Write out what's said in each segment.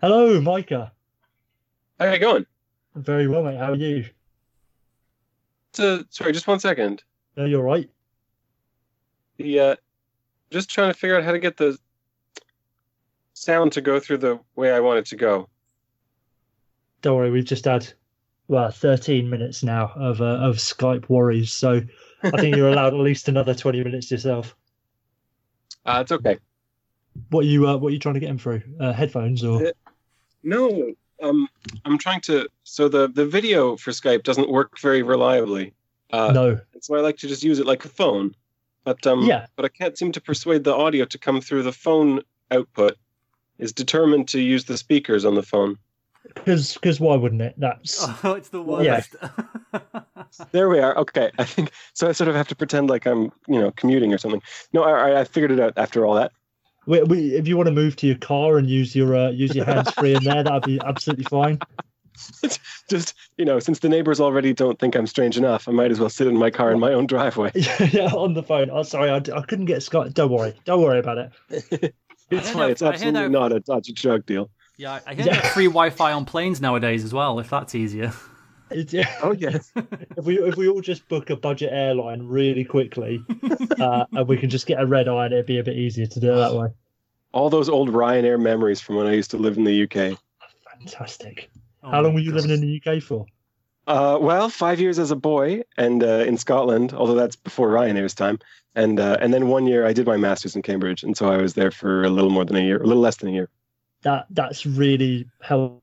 Hello, Micah. How you going? I'm very well, mate. How are you? So, sorry, just one second. No, you're right. The uh, just trying to figure out how to get the sound to go through the way I want it to go. Don't worry, we've just had well 13 minutes now of uh, of Skype worries, so I think you're allowed at least another 20 minutes yourself. Uh, it's okay. What are you uh, what are you trying to get him through? Uh, headphones or? No, um, I'm trying to. So the the video for Skype doesn't work very reliably. Uh, no. So I like to just use it like a phone. But um, Yeah. But I can't seem to persuade the audio to come through the phone output. Is determined to use the speakers on the phone. Because because why wouldn't it? That's Oh, it's the worst. Yeah. There we are. Okay, I think so. I sort of have to pretend like I'm, you know, commuting or something. No, I, I figured it out after all that. We, we, if you want to move to your car and use your uh, use your hands free in there, that'd be absolutely fine. Just you know, since the neighbors already don't think I'm strange enough, I might as well sit in my car in my own driveway. yeah, on the phone. Oh, sorry, I, I couldn't get Scott. Don't worry, don't worry about it. It's fine. that- It's absolutely that- not a dodgy drug deal. Yeah, I hear Yeah. free Wi-Fi on planes nowadays as well. If that's easier. It's, yeah. Oh yes. if we if we all just book a budget airline really quickly, uh, and we can just get a red eye, and it'd be a bit easier to do that way. all those old Ryanair memories from when I used to live in the UK. Fantastic. Oh How long were you God. living in the UK for? Uh, well, five years as a boy, and uh, in Scotland, although that's before Ryanair's time, and uh, and then one year I did my masters in Cambridge, and so I was there for a little more than a year, a little less than a year. That that's really helpful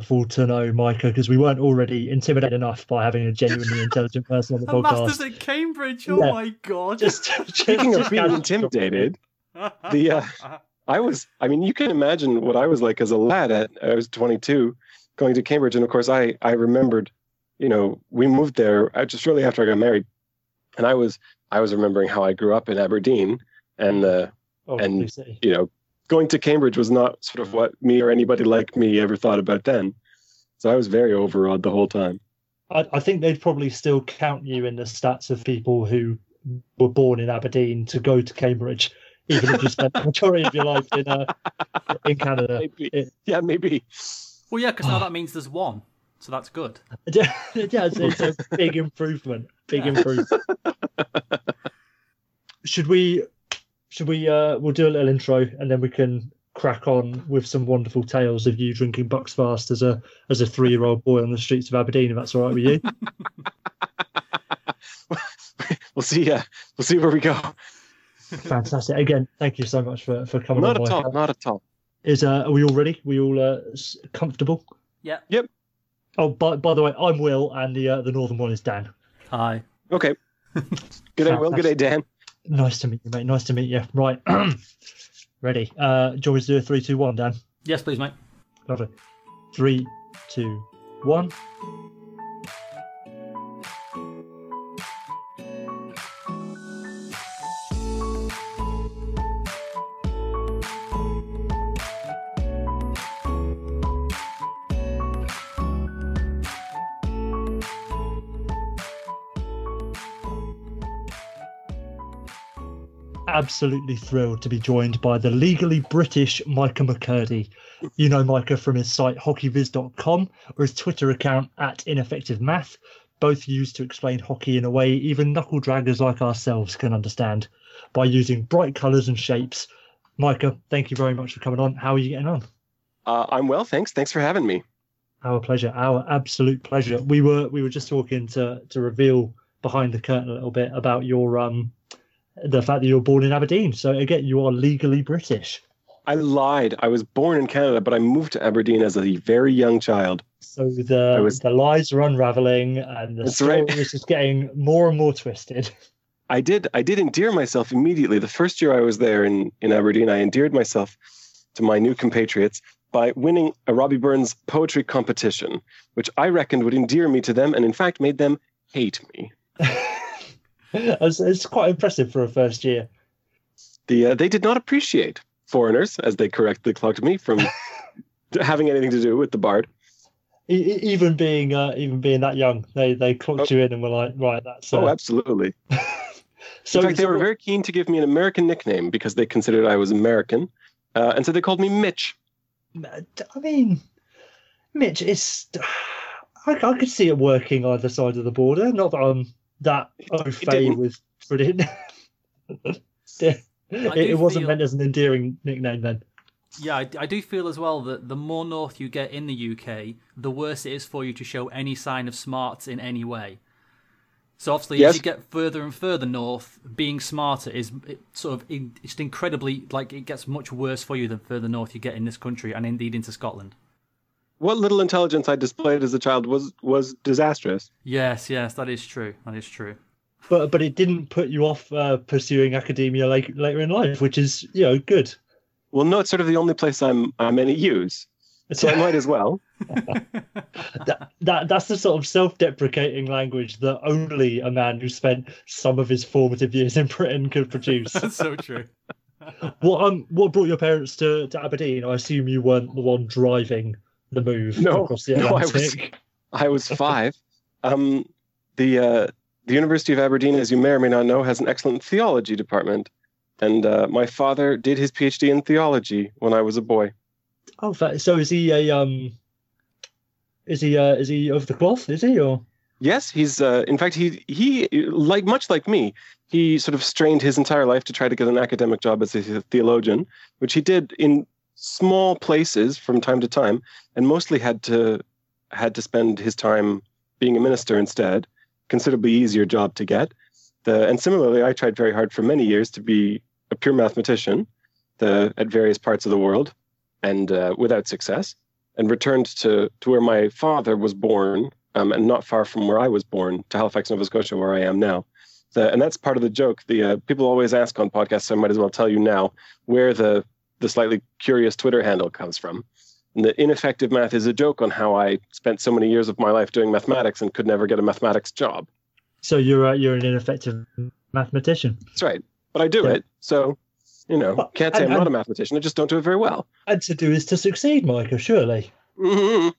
to know, Micah, because we weren't already intimidated enough by having a genuinely intelligent person on the A master's at Cambridge. Oh Yeah. my god. Just, just Speaking of being intimidated, the uh, I was, I mean, you can imagine what I was like as a lad at, I was 22 going to Cambridge. And of course, I, I remembered, you know, we moved there uh, just shortly after I got married. And I was, I was remembering how I grew up in Aberdeen and, uh, Oh, and- you know, going to Cambridge was not sort of what me or anybody like me ever thought about then. So I was very overawed the whole time. I, I think they'd probably still count you in the stats of people who were born in Aberdeen to go to Cambridge, even if you spent the majority of your life in uh, in Canada. Maybe. It- Yeah, maybe. well, yeah, because now that means there's one, so that's good. yeah, it's, it's a big improvement. Big Yeah. improvement. should we? Should we? Uh, we'll do a little intro, and then we can crack on with some wonderful tales of you drinking Buckfast as a as a three year old boy on the streets of Aberdeen. If that's all right with you. we'll see. Uh, we'll see where we go. Fantastic. Again, thank you so much for for coming on. Not on. at Mike. all. Not at all. Is uh, are we all ready? Are We all uh, comfortable? Yeah. Yep. Oh, by by the way, I'm Will, and the uh, the northern one is Dan. Hi. Okay. Good day, Will. Good day, Dan. Nice to meet you, mate. Nice to meet you. Right, ready. Uh, do you want do a three, two, one, Dan? Yes, please, mate. Lovely. Three, two, one. Absolutely thrilled to be joined by the legally British Micah McCurdy. You know Micah from his site hockeyviz.com or his Twitter account at ineffective math, both used to explain hockey in a way even knuckle draggers like ourselves can understand by using bright colours and shapes. Micah, thank you very much for coming on. How are you getting on? Uh, I'm well, thanks. Thanks for having me. Our pleasure, our absolute pleasure. We were we were just talking to to reveal behind the curtain a little bit about your um the fact that you were born in Aberdeen. So again, you are legally British. I lied. I was born in Canada, but I moved to Aberdeen as a very young child. So the was- the lies are unraveling and the story right. is just getting more and more twisted. I did. I did endear myself immediately. The first year I was there in in Aberdeen, I endeared myself to my new compatriots by winning a Robbie Burns poetry competition, which I reckoned would endear me to them, and in fact made them hate me. it's, it's quite impressive for a first year. The uh, they did not appreciate foreigners, as they correctly clocked me from having anything to do with the bard. E- even being uh, even being that young, they they clocked you in and were like, right, that's uh, Oh, absolutely. so. in fact, they were very keen to give me an American nickname because they considered I was American, uh, and so they called me Mitch. I mean, Mitch, it's I, I could see it working either side of the border. Not that I'm that au fait didn't. with it, it wasn't feel- meant as an endearing nickname then. Yeah, I, I do feel as well that the more north you get in the UK, the worse it is for you to show any sign of smarts in any way. So obviously, Yes. as you get further and further north, being smarter is it sort of in- it's incredibly like it gets much worse for you the further north you get in this country and indeed into Scotland. What little intelligence I displayed as a child was was disastrous. Yes, yes, that is true. That is true. But but it didn't put you off uh, pursuing academia like, later in life, which is you know good. Well, no, it's sort of the only place I'm I'm any use, so I might as well. that, that that's the sort of self-deprecating language that only a man who spent some of his formative years in Britain could produce. That's so true. what um what brought your parents to, to Aberdeen? I assume you weren't the one driving the move No, across the no, I was I was five. Um, the uh, the University of Aberdeen, as you may or may not know, has an excellent theology department, and uh, my father did his PhD in theology when I was a boy. Oh, so is he a um? Is he uh? Is he of the cloth? Is he or? Yes, he's uh, in fact he he like much like me, he sort of strained his entire life to try to get an academic job as a theologian, which he did in small places from time to time, and mostly had to had to spend his time being a minister instead. Considerably easier job to get. The, and similarly, I tried very hard for many years to be a pure mathematician, the, at various parts of the world, and uh, without success. And returned to to where my father was born, um, and not far from where I was born, to Halifax, Nova Scotia, where I am now. The, and that's part of the joke. The uh, people always ask on podcasts, so I might as well tell you now where the the slightly curious Twitter handle comes from. And the ineffective math is a joke on how I spent so many years of my life doing mathematics and could never get a mathematics job. So you're uh, you're an ineffective mathematician, That's right, but I do Yeah. it. So, you know, can't say and- I'm not a mathematician. I just don't do it very well. and to do is to succeed, Michael. Surely. Mhm.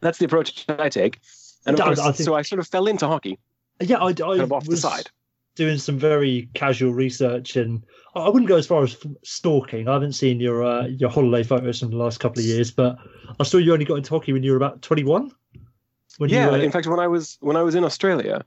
That's the approach I take. And I- course, I think- so I sort of fell into hockey, Yeah, I, I kind of off the side. Doing some very casual research, and I wouldn't go as far as stalking. I haven't seen your uh, your holiday photos from the last couple of years, but I saw you only got into hockey when you were about twenty one. Yeah, you were, in fact, when I was when I was in Australia,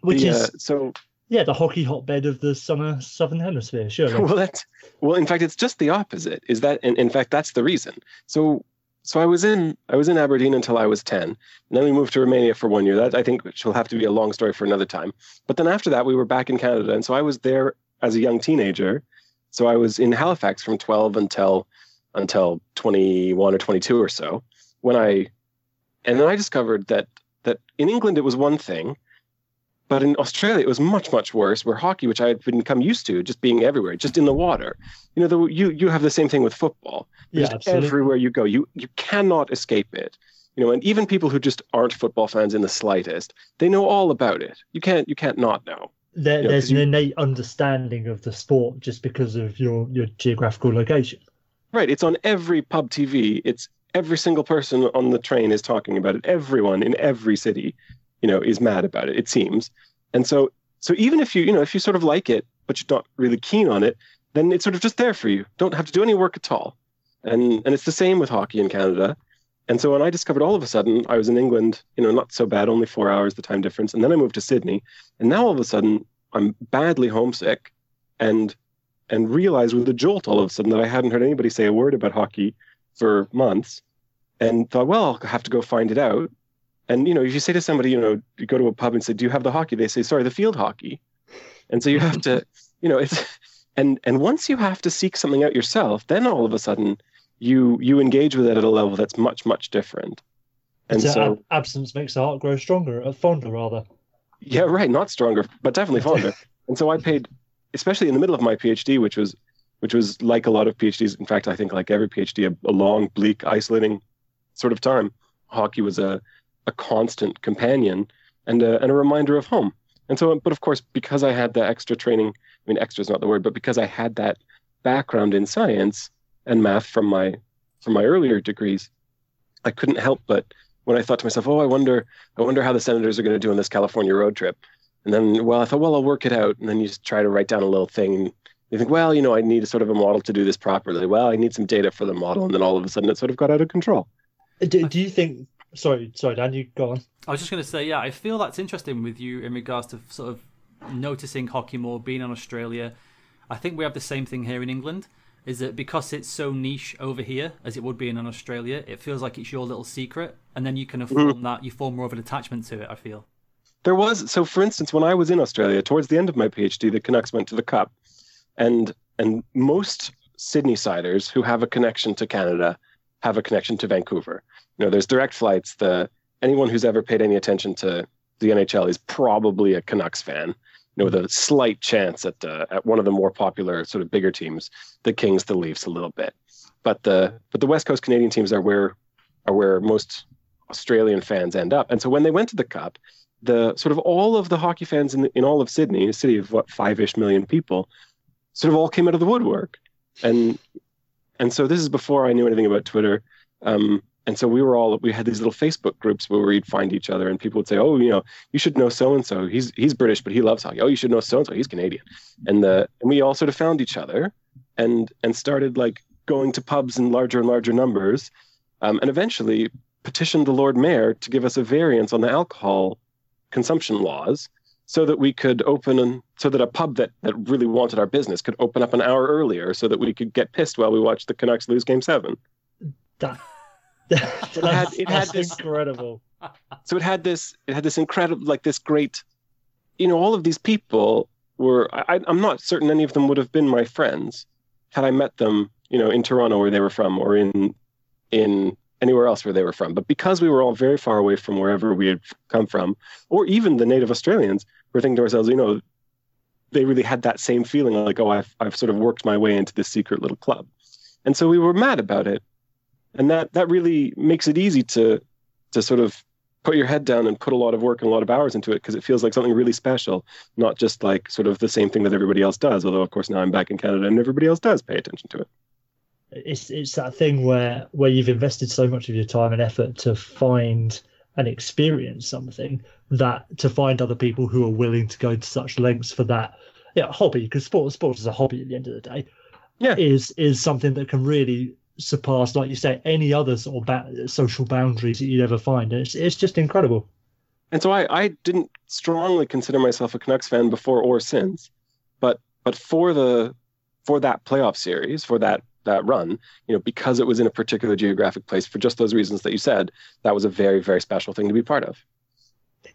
which the, is uh, so yeah the hockey hotbed of the summer southern hemisphere. Sure. well that's well in fact it's just the opposite is that and in fact that's the reason so so i was in i was in aberdeen until i was 10 and then we moved to romania for one year. That i think will have to be a long story for another time. But then after that we were back in canada. And so i was there as a young teenager. So i was in halifax from 12 until until 21 or 22 or so when i and then i discovered that that in england it was one thing but in Australia, it was much, much worse. Where hockey, which I had become used to, just being everywhere, just in the water. You know, the, you you have the same thing with football. yeah, Just everywhere you go, you you cannot escape it. You know, and even people who just aren't football fans in the slightest, they know all about it. You can't you can't not know. There, Yeah, there's 'cause an you- innate understanding of the sport just because of your your geographical location. Right? It's on every pub TV. It's every single person on the train is talking about it. Everyone in every city, you know, is mad about it. It seems, and so so even if you you know if you sort of like it, but you're not really keen on it, then it's sort of just there for you. Don't have to do any work at all. And and it's the same with hockey in Canada. And so when I discovered all of a sudden I was in England, you know, not so bad, only four hours the time difference, and then I moved to Sydney, and now all of a sudden I'm badly homesick, and and realized with a jolt all of a sudden that I hadn't heard anybody say a word about hockey for months, and thought, well, I'll have to go find it out. And you know, if you say to somebody, you know, you go to a pub and say, "Do you have the hockey?" They say, "Sorry, the field hockey." And so you have to, you know, it's and and once you have to seek something out yourself, then all of a sudden you you engage with it at a level that's much much different. And So, so, ab- absence makes the heart grow stronger, uh, fonder rather. yeah, right, not stronger, but definitely fonder. and so I paid, especially in the middle of my PhD, which was which was like a lot of PhDs. In fact, I think like every PhD, a, a long, bleak, isolating sort of time. Hockey was a a constant companion and a, and a reminder of home. And so, but of course, because I had the extra training, I mean, extra is not the word, but because I had that background in science and math from my from my earlier degrees, I couldn't help but when I thought to myself, oh, I wonder, I wonder how the senators are going to do on this California road trip. And then, well, I thought, well, I'll work it out. And then you just try to write down a little thing, And you think, well, you know, I need a sort of a model to do this properly. Well, I need some data for the model, and then all of a sudden, it sort of got out of control. Uh, do, do you think? Sorry, sorry, Dan, you go on. I was just going to say, yeah, I feel that's interesting with you in regards to sort of noticing hockey more, being in Australia. I think we have the same thing here in England. Is that because it's so niche over here, as it would be in Australia, it feels like it's your little secret, and then you can form mm-hmm. that. You form more of an attachment to it. I feel. There was so, for instance, when I was in Australia, towards the end of my PhD, the Canucks went to the Cup, and and most Sydney siders who have a connection to Canada have a connection to Vancouver. You know, there's direct flights. The anyone who's ever paid any attention to the NHL is probably a Canucks fan. You know, with a slight chance at uh, at one of the more popular sort of bigger teams, the Kings, the Leafs, a little bit. But the but the West Coast Canadian teams are where are where most Australian fans end up. And so when they went to the Cup, the sort of all of the hockey fans in in all of Sydney, a city of what five ish million people, sort of all came out of the woodwork, and and so this is before I knew anything about Twitter. Um, and so we were all we had these little Facebook groups where we'd find each other, and people would say, "Oh, you know, you should know so and so. He's he's British, but he loves hockey. Oh, you should know so and so. He's Canadian." And the and we all sort of found each other, and and started like going to pubs in larger and larger numbers, um, and eventually petitioned the Lord Mayor to give us a variance on the alcohol consumption laws, so that we could open and so that a pub that that really wanted our business could open up an hour earlier, so that we could get pissed while we watched the Canucks lose Game Seven. That it had it had this incredible. So it had this it had this incredible like this great, you know, all of these people were I, I'm not certain any of them would have been my friends had I met them, you know, in Toronto where they were from or in in anywhere else where they were from. But because we were all very far away from wherever we had come from, or even the native Australians, we're thinking to ourselves, you know, they really had that same feeling like, oh, I've I've sort of worked my way into this secret little club. And so we were mad about it and that that really makes it easy to to sort of put your head down and put a lot of work and a lot of hours into it because it feels like something really special, not just like sort of the same thing that everybody else does. Although of course now I'm back in Canada and everybody else does pay attention to it. It's it's that thing where where you've invested so much of your time and effort to find and experience something that to find other people who are willing to go to such lengths for that yeah hobby because sport sports is a hobby at the end of the day yeah is is something that can really surpass, like you say, any other sort of ba- social boundaries that you'd ever find. And it's it's just incredible. And so I, I didn't strongly consider myself a Canucks fan before or since, but but for the for that playoff series, for that that run, you know, because it was in a particular geographic place for just those reasons that you said, that was a very very special thing to be part of.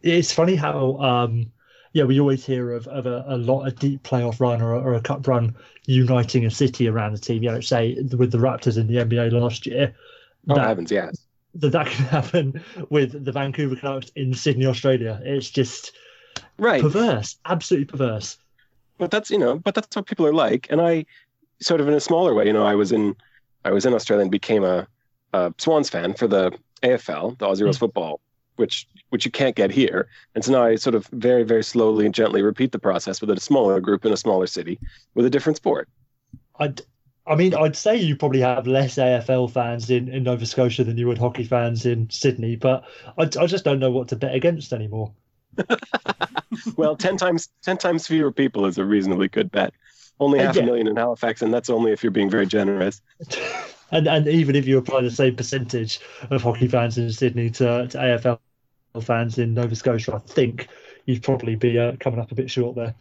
It's funny how um, yeah, we always hear of, of a, a lot a deep playoff run or, or a cup run uniting a city around a team. You know, say with the Raptors in the NBA last year. Oh, that, happens, yes. That that can happen with the Vancouver Canucks in Sydney, Australia. It's just right perverse, absolutely perverse. But that's you know, but that's what people are like. And I sort of in a smaller way, you know, I was in I was in Australia and became a, a Swans fan for the AFL, the Aussie Rules mm. football which which you can't get here. And so now I sort of very very slowly and gently repeat the process with a smaller group in a smaller city with a different sport. I'd, I mean, I'd say you probably have less AFL fans in, in Nova Scotia than you would hockey fans in Sydney, but I, I just don't know what to bet against anymore. well, ten times ten times fewer people is a reasonably good bet. Only half yeah. a million in Halifax, and that's only if you're being very generous. and and even if you apply the same percentage of hockey fans in Sydney to, to AFL fans in Nova Scotia, I think you'd probably be uh, coming up a bit short there.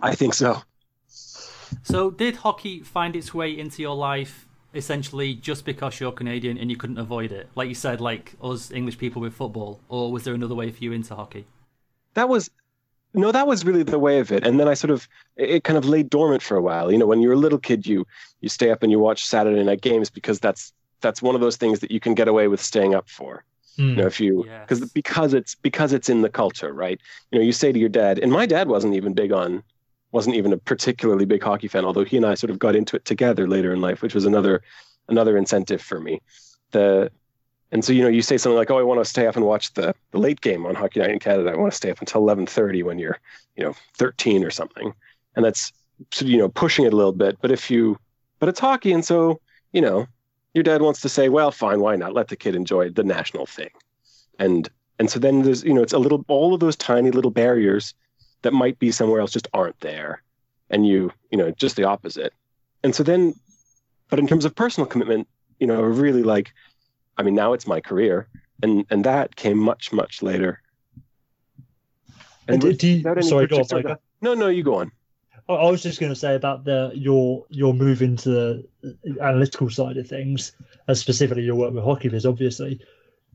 I think so. So, did hockey find its way into your life essentially just because you're Canadian and you couldn't avoid it? Like you said, like us English people with football, or was there another way for you into hockey? That was no, that was really the way of it. And then I sort of it kind of lay dormant for a while. You know, when you're a little kid, you you stay up and you watch Saturday night games because that's that's one of those things that you can get away with staying up for. Mm. You know, if you because yes. because it's because it's in the culture, right? You know, you say to your dad, and my dad wasn't even big on wasn't even a particularly big hockey fan, although he and I sort of got into it together later in life, which was another another incentive for me. The and so, you know, you say something like, "Oh, I want to stay up and watch the, the late game on Hockey Night in Canada. I want to stay up until 11:30 when you're, you know, 13 or something." And that's, you know, pushing it a little bit. But if you, but it's hockey, and so, you know, your dad wants to say, "Well, fine, why not? Let the kid enjoy the national thing." And and so then there's, you know, it's a little all of those tiny little barriers that might be somewhere else just aren't there. and you you know just the opposite and so then but in terms of personal commitment you know really like i mean now it's my career and and that came much much later and do, do you, sorry go on, no no you go on I was just going to say about the your your move into the analytical side of things, and specifically your work with HockeyViz, obviously.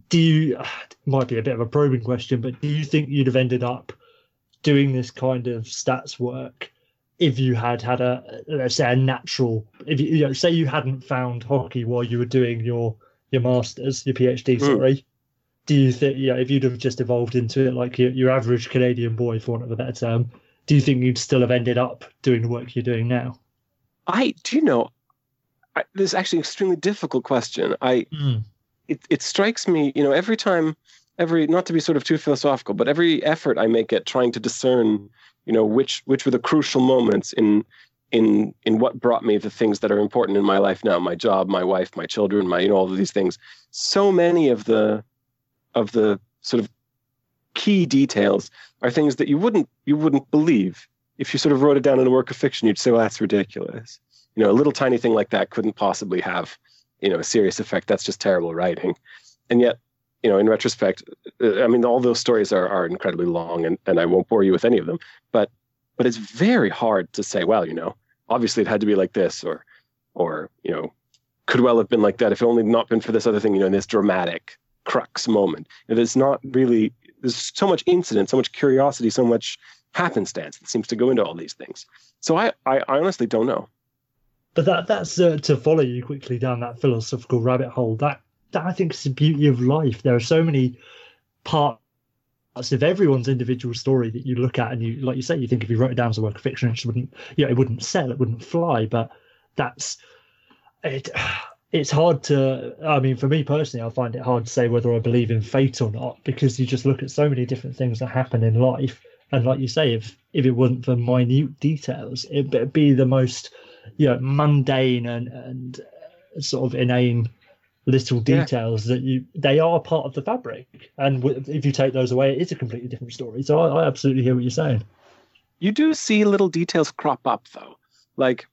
Do you might be a bit of a probing question, but do you think you'd have ended up doing this kind of stats work if you had had a let's say a natural if you, you know say you hadn't found hockey while you were doing your your masters your phd mm. sorry do you think yeah if you'd have just evolved into it like your, your average canadian boy for want of a better term do you think you'd still have ended up doing the work you're doing now? I do you know I, this is actually an extremely difficult question. I mm. it it strikes me, you know, every time every not to be sort of too philosophical, but every effort I make at trying to discern, you know, which which were the crucial moments in in in what brought me the things that are important in my life now, my job, my wife, my children, my you know all of these things. So many of the of the sort of key details are things that you wouldn't you wouldn't believe if you sort of wrote it down in a work of fiction. You'd say, "Well, that's ridiculous." You know, a little tiny thing like that couldn't possibly have you know a serious effect. That's just terrible writing. And yet, you know, in retrospect, uh, I mean, all those stories are are incredibly long, and and I won't bore you with any of them. But but it's very hard to say, well, you know, obviously it had to be like this, or or you know, could well have been like that if it only not been for this other thing. You know, in this dramatic crux moment. It is not really there's so much incident, so much curiosity, so much happenstance that seems to go into all these things. So I, I, honestly don't know. But that that's uh, to follow you quickly down that philosophical rabbit hole. That that I think is the beauty of life. There are so many parts of everyone's individual story that you look at and you like you say you think if you wrote it down as a work of fiction it wouldn't you know it wouldn't sell it wouldn't fly but that's it it's hard to i mean for me personally i find it hard to say whether i believe in fate or not because you just look at so many different things that happen in life. And like you say if if it wasn't for minute details it'd be the most you know mundane and and uh, sort of inane little details yeah. that you they are part of the fabric. And if you take those away it's a completely different story. So I, I absolutely hear what you're saying. You do see little details crop up though. Like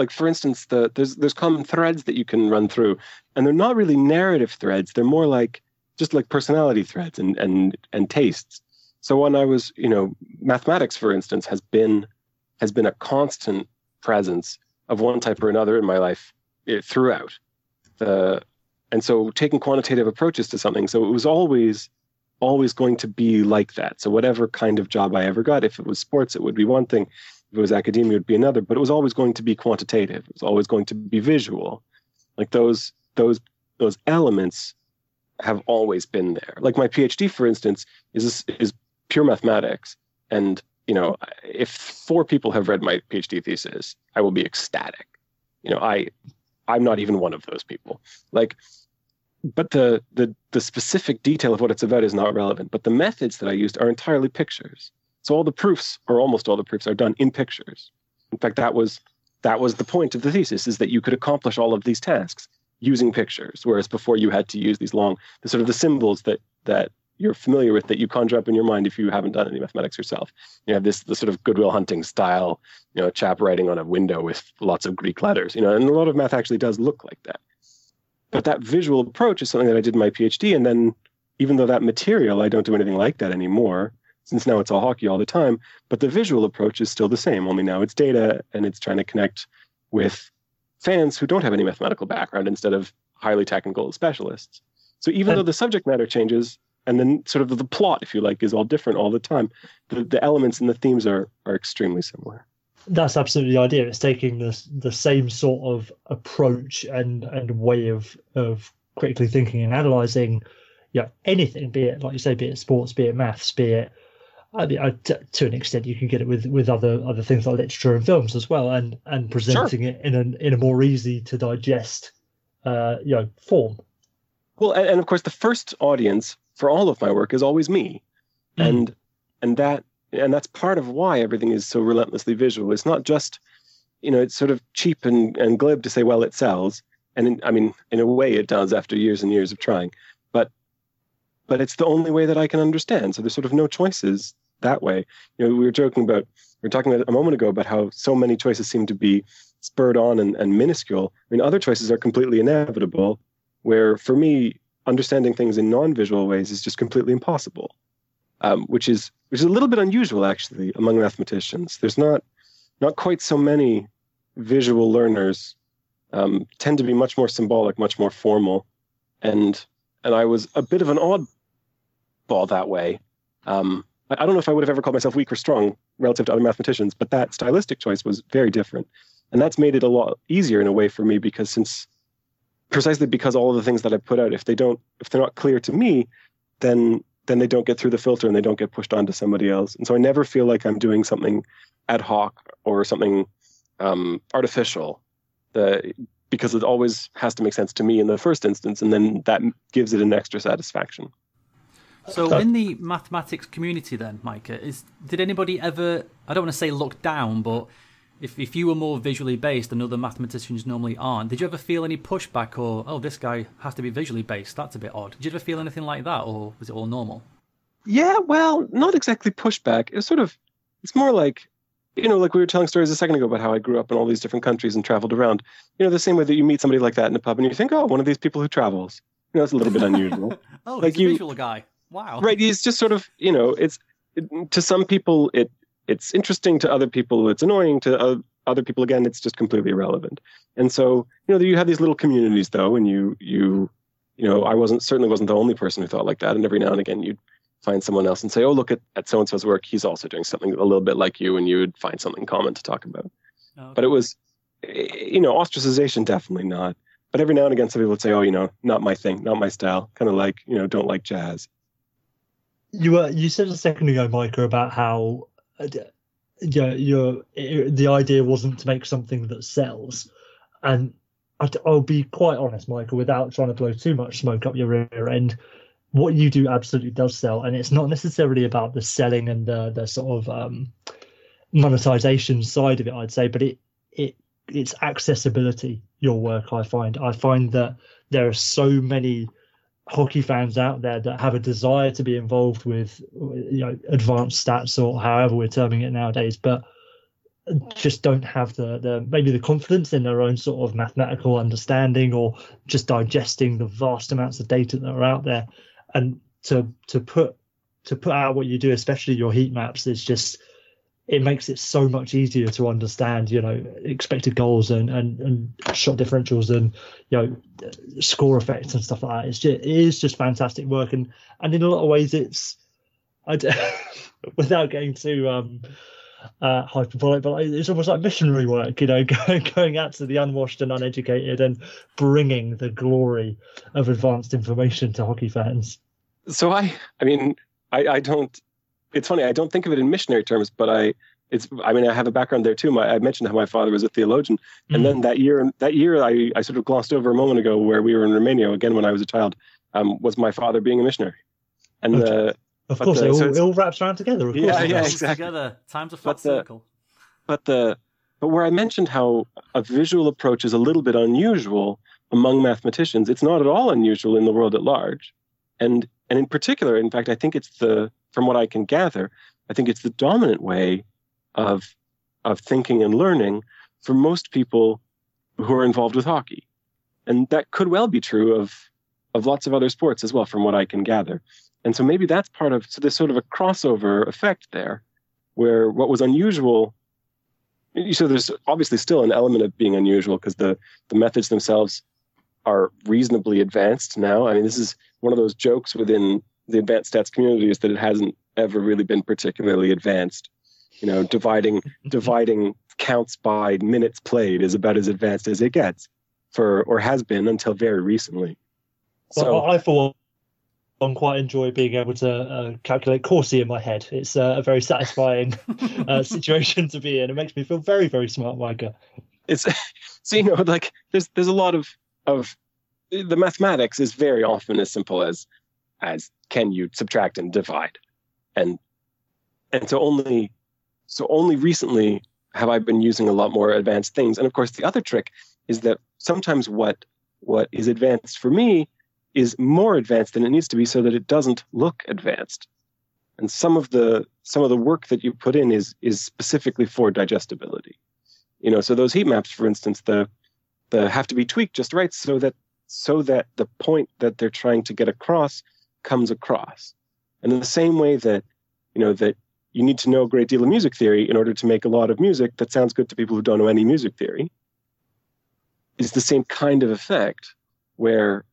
like for instance the there's there's common threads that you can run through and they're not really narrative threads. They're more like just like personality threads and and and tastes. So when i was you know mathematics for instance has been has been a constant presence of one type or another in my life eh, throughout. The and so taking quantitative approaches to something so it was always always going to be like that. So whatever kind of job i ever got if it was sports it would be one thing if it was academia, it would be another. But it was always going to be quantitative. It was always going to be visual. Like those those those elements have always been there. Like my PhD, for instance, is is pure mathematics. And you know, if four people have read my PhD thesis, I will be ecstatic. You know, I I'm not even one of those people. Like, but the the the specific detail of what it's about is not relevant. But the methods that I used are entirely pictures. So all the proofs, or almost all the proofs, are done in pictures. In fact, that was that was the point of the thesis: is that you could accomplish all of these tasks using pictures, whereas before you had to use these long, the sort of the symbols that that you're familiar with that you conjure up in your mind if you haven't done any mathematics yourself. You have this the sort of Good Will Hunting style, you know, a chap writing on a window with lots of Greek letters, you know, and a lot of math actually does look like that. But that visual approach is something that I did in my PhD, and then even though that material I don't do anything like that anymore, since now it's all hockey all the time. But the visual approach is still the same, only now it's data and it's trying to connect with fans who don't have any mathematical background instead of highly technical specialists. So even though the subject matter changes, and then sort of the plot, if you like, is all different all the time, the, the elements and the themes are are extremely similar. That's absolutely the idea. It's taking the the same sort of approach and and way of of critically thinking and analyzing, yeah, anything, be it like you say, be it sports, be it maths, be it I mean, I, to, to an extent, you can get it with, with other other things like literature and films as well, and and presenting sure. it in an in a more easy to digest, uh, you know, form. Well, and, and, of course, the first audience for all of my work is always me, mm. and and that and that's part of why everything is so relentlessly visual. It's not just, you know, it's sort of cheap and and glib to say, well, it sells, and in, I mean, in a way, it does after years and years of trying, but but it's the only way that I can understand. So there's sort of no choices that way. You know, we were joking about we were talking about a moment ago about how so many choices seem to be spurred on and, and minuscule. I mean, other choices are completely inevitable. Where for me, understanding things in non-visual ways is just completely impossible, um, which is which is a little bit unusual actually among mathematicians. There's not not quite so many visual learners. Um, tend to be much more symbolic, much more formal, and and I was a bit of an oddball that way. Um, I don't know if I would have ever called myself weak or strong relative to other mathematicians, but that stylistic choice was very different. And that's made it a lot easier in a way for me because since precisely because all of the things that I put out, if they don't, if they're not clear to me, then then they don't get through the filter and they don't get pushed on to somebody else. And so I never feel like I'm doing something ad hoc or something um, artificial. The because it always has to make sense to me in the first instance, and then that gives it an extra satisfaction. So, in the mathematics community, then, Micah, is did anybody ever? I don't want to say look down, but if if you were more visually based and other mathematicians normally aren't, did you ever feel any pushback or oh, this guy has to be visually based? That's a bit odd. Did you ever feel anything like that, or was it all normal? Yeah, well, not exactly pushback. It's sort of, it's more like you know, like we were telling stories a second ago about how I grew up in all these different countries and traveled around. You know, the same way that you meet somebody like that in a pub and you think, oh, one of these people who travels. You know, it's a little bit unusual. oh, like he's a you, visual guy. Wow. Right. He's just sort of, you know, it's it, to some people it it's interesting. To other people, it's annoying. To uh, other people, again, it's just completely irrelevant. And so, you know, you have these little communities though, and you you you know, I wasn't certainly wasn't the only person who thought like that. And every now and again, you'd find someone else and say, "Oh, look at at so and so's work. He's also doing something a little bit like you," and you would find something common to talk about. Okay. But it was, you know, ostracization definitely not. But every now and again, some people would say, "Oh, you know, not my thing, not my style." Kind of like, you know, don't like jazz. You were you said a second ago, Micah, about how. Uh, yeah, your the idea wasn't to make something that sells, and I'll be quite honest, Michael, without trying to blow too much smoke up your rear end what you do absolutely does sell, and it's not necessarily about the selling and the the sort of um, monetization side of it. I'd say, but it it it's accessibility. Your work, I find, I find that there are so many hockey fans out there that have a desire to be involved with you know advanced stats or however we're terming it nowadays, but just don't have the, the maybe the confidence in their own sort of mathematical understanding or just digesting the vast amounts of data that are out there. And to to put to put out what you do, especially your heat maps, is just it makes it so much easier to understand, you know, expected goals and and, and shot differentials and you know score effects and stuff like that. It's just it is just fantastic work, and and in a lot of ways, it's I without getting too um uh, hyperbolic, but it's almost like missionary work, you know, going going out to the unwashed and uneducated and bringing the glory of advanced information to hockey fans. So I, I mean, I, I don't. It's funny. I don't think of it in missionary terms, but I, it's. I mean, I have a background there too. My, I mentioned how my father was a theologian, mm. and then that year, that year, I, I sort of glossed over a moment ago where we were in Romania again when I was a child. Um, was my father being a missionary, and okay. the of course, the, it, all, so it all wraps around together. Of yeah, course, yeah, exactly. Together, time's a flat but circle. but the but where I mentioned how a visual approach is a little bit unusual among mathematicians, it's not at all unusual in the world at large, and and in particular, in fact, I think it's the from what I can gather, I think it's the dominant way of of thinking and learning for most people who are involved with hockey, and that could well be true of of lots of other sports as well, from what I can gather. And so maybe that's part of so there's sort of a crossover effect there, where what was unusual. So there's obviously still an element of being unusual because the the methods themselves are reasonably advanced now. I mean, this is one of those jokes within the advanced stats community is that it hasn't ever really been particularly advanced. You know, dividing dividing counts by minutes played is about as advanced as it gets for or has been until very recently. So well, I for one quite enjoy being able to uh, calculate Corsi in my head. It's uh, a very satisfying uh, situation to be in. It makes me feel very, very smart, Micah. It's so you know, like there's there's a lot of of the mathematics is very often as simple as as can you subtract and divide, and and so only so only recently have I been using a lot more advanced things. And of course, the other trick is that sometimes what what is advanced for me is more advanced than it needs to be so that it doesn't look advanced. And some of the some of the work that you put in is is specifically for digestibility. You know, so those heat maps, for instance, the the have to be tweaked just right so that so that the point that they're trying to get across comes across. And in the same way that, you know, that you need to know a great deal of music theory in order to make a lot of music that sounds good to people who don't know any music theory, is the same kind of effect where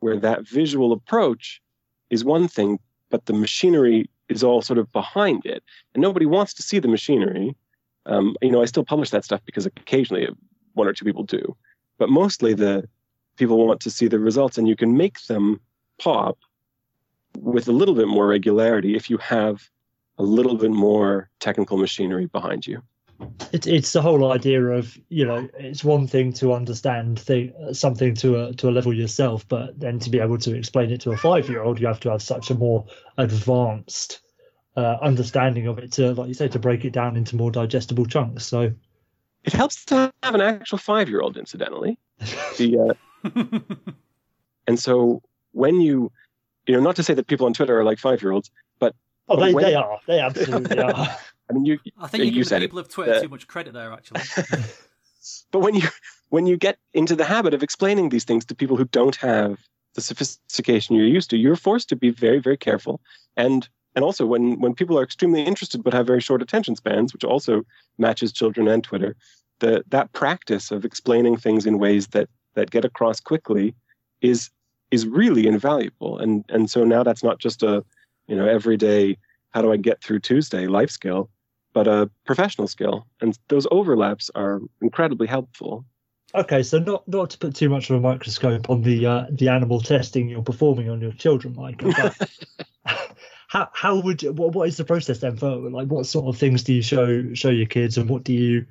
where that visual approach is one thing, but the machinery is all sort of behind it, and nobody wants to see the machinery. Um, you know, I still publish that stuff because occasionally one or two people do, but mostly the people want to see the results, and you can make them pop with a little bit more regularity if you have a little bit more technical machinery behind you. It, it's the whole idea of you know it's one thing to understand the, something to a to a level yourself, but then to be able to explain it to a five year old, you have to have such a more advanced uh, understanding of it to, like you say, to break it down into more digestible chunks. So it helps to have an actual five year old, incidentally. the uh, and so when you you know not to say that people on Twitter are like five year olds, but oh, they, when, they are, they absolutely are. I mean, you. I think you, you give the people of Twitter uh, too much credit there, actually. but when you when you get into the habit of explaining these things to people who don't have the sophistication you're used to, you're forced to be very, very careful. And and also when when people are extremely interested but have very short attention spans, which also matches children and Twitter, the that practice of explaining things in ways that that get across quickly is is really invaluable. And and so now that's not just a you know everyday how do I get through Tuesday life skill but a professional skill. And those overlaps are incredibly helpful. Okay, so not not to put too much of a microscope on the uh, the animal testing you're performing on your children. But how how would what what is the process then for like what sort of things do you show show your kids and what do you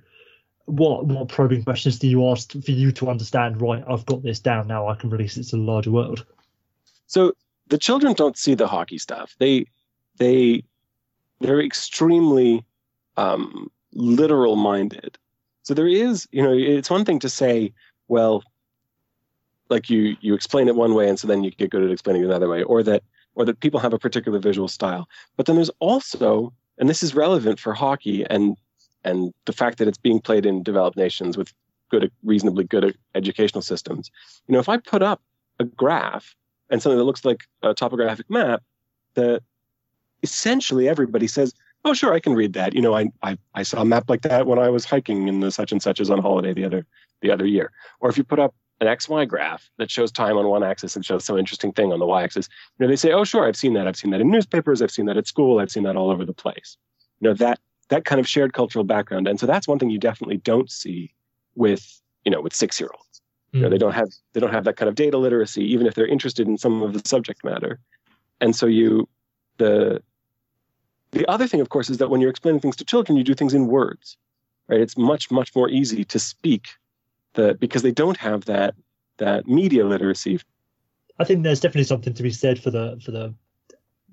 what what probing questions do you ask for you to understand? Right, I've got this down now. I can release it to the larger world. So the children don't see the hockey stuff. They they they're extremely um, literal minded. So there is, you know, it's one thing to say, well, like you you explain it one way, and so then you get good at explaining it another way, or that or that people have a particular visual style. But then there's also, and this is relevant for hockey and and the fact that it's being played in developed nations with good, reasonably good educational systems. You know, if I put up a graph and something that looks like a topographic map, that essentially everybody says, oh sure i can read that. You know I, I i saw a map like that when i was hiking in the such and such as on holiday the other the other year. Or if you put up an xy graph that shows time on one axis and shows some interesting thing on the y axis you know they say oh sure i've seen that i've seen that in newspapers i've seen that at school i've seen that all over the place. You know that that kind of shared cultural background and so that's one thing you definitely don't see with you know with six year olds mm. you know they don't have they don't have that kind of data literacy even if they're interested in some of the subject matter and so you the the other thing, of course, is that when you're explaining things to children, you do things in words, right? It's much, much more easy to speak the, because they don't have that that media literacy. I think there's definitely something to be said for the for the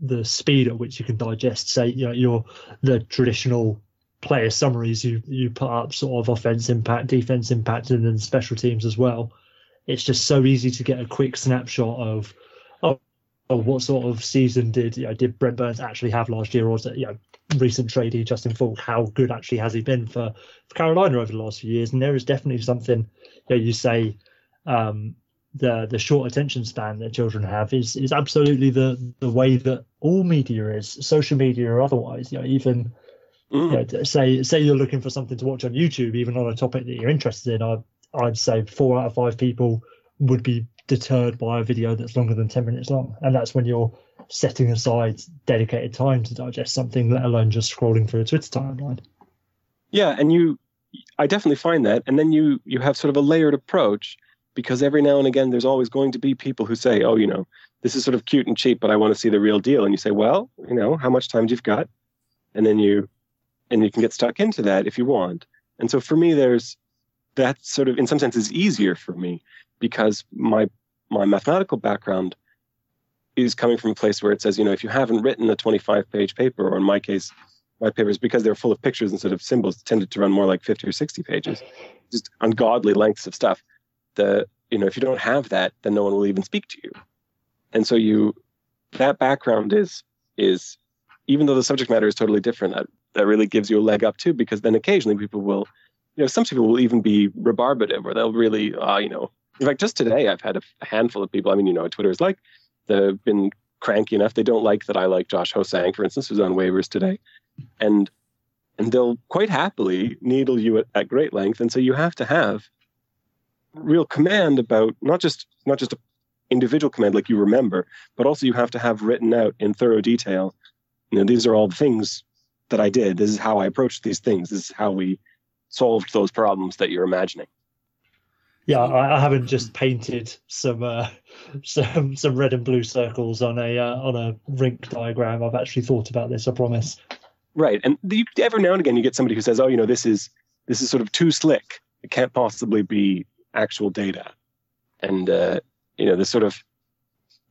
the speed at which you can digest, say, you know, your the traditional player summaries you you put up, sort of offense impact, defense impact, and then special teams as well. It's just so easy to get a quick snapshot of oh, oh what sort of season did you know, did Brent Burns actually have last year, or you know recent tradie Justin Faulk? How good actually has he been for, for Carolina over the last few years? And there is definitely something you, know, you say um, the the short attention span that children have is is absolutely the the way that all media is, social media or otherwise. You know, even mm. you know, say say you're looking for something to watch on YouTube, even on a topic that you're interested in. I I'd say four out of five people would be deterred by a video that's longer than 10 minutes long. And that's when you're setting aside dedicated time to digest something, let alone just scrolling through a Twitter timeline. Yeah, and you I definitely find that. And then you you have sort of a layered approach because every now and again there's always going to be people who say, Oh, you know, this is sort of cute and cheap, but I want to see the real deal. And you say, Well, you know, how much time do you've got? And then you and you can get stuck into that if you want. And so for me there's that sort of in some sense is easier for me because my my mathematical background is coming from a place where it says, you know, if you haven't written a 25 page paper, or in my case, my papers, because they're full of pictures instead of symbols, tended to run more like 50 or 60 pages, just ungodly lengths of stuff. The, you know, if you don't have that, then no one will even speak to you. And so you, that background is, is even though the subject matter is totally different, that, that really gives you a leg up too, because then occasionally people will, you know, some people will even be rebarbative or they'll really, uh, you know, in fact, just today I've had a, handful of people. I mean, you know, Twitter is like, they've been cranky enough. They don't like that I like Josh Ho-Sang, for instance, who's on waivers today, and and they'll quite happily needle you at, at great length. And so you have to have real command about not just not just a individual command like you remember, but also you have to have written out in thorough detail. You know, these are all the things that I did. This is how I approached these things. This is how we solved those problems that you're imagining. Yeah, I, I haven't just painted some uh, some some red and blue circles on a uh, on a rink diagram. I've actually thought about this. I promise. Right, and you, every now and again you get somebody who says, "Oh, you know, this is this is sort of too slick. It can't possibly be actual data." And uh, you know, this sort of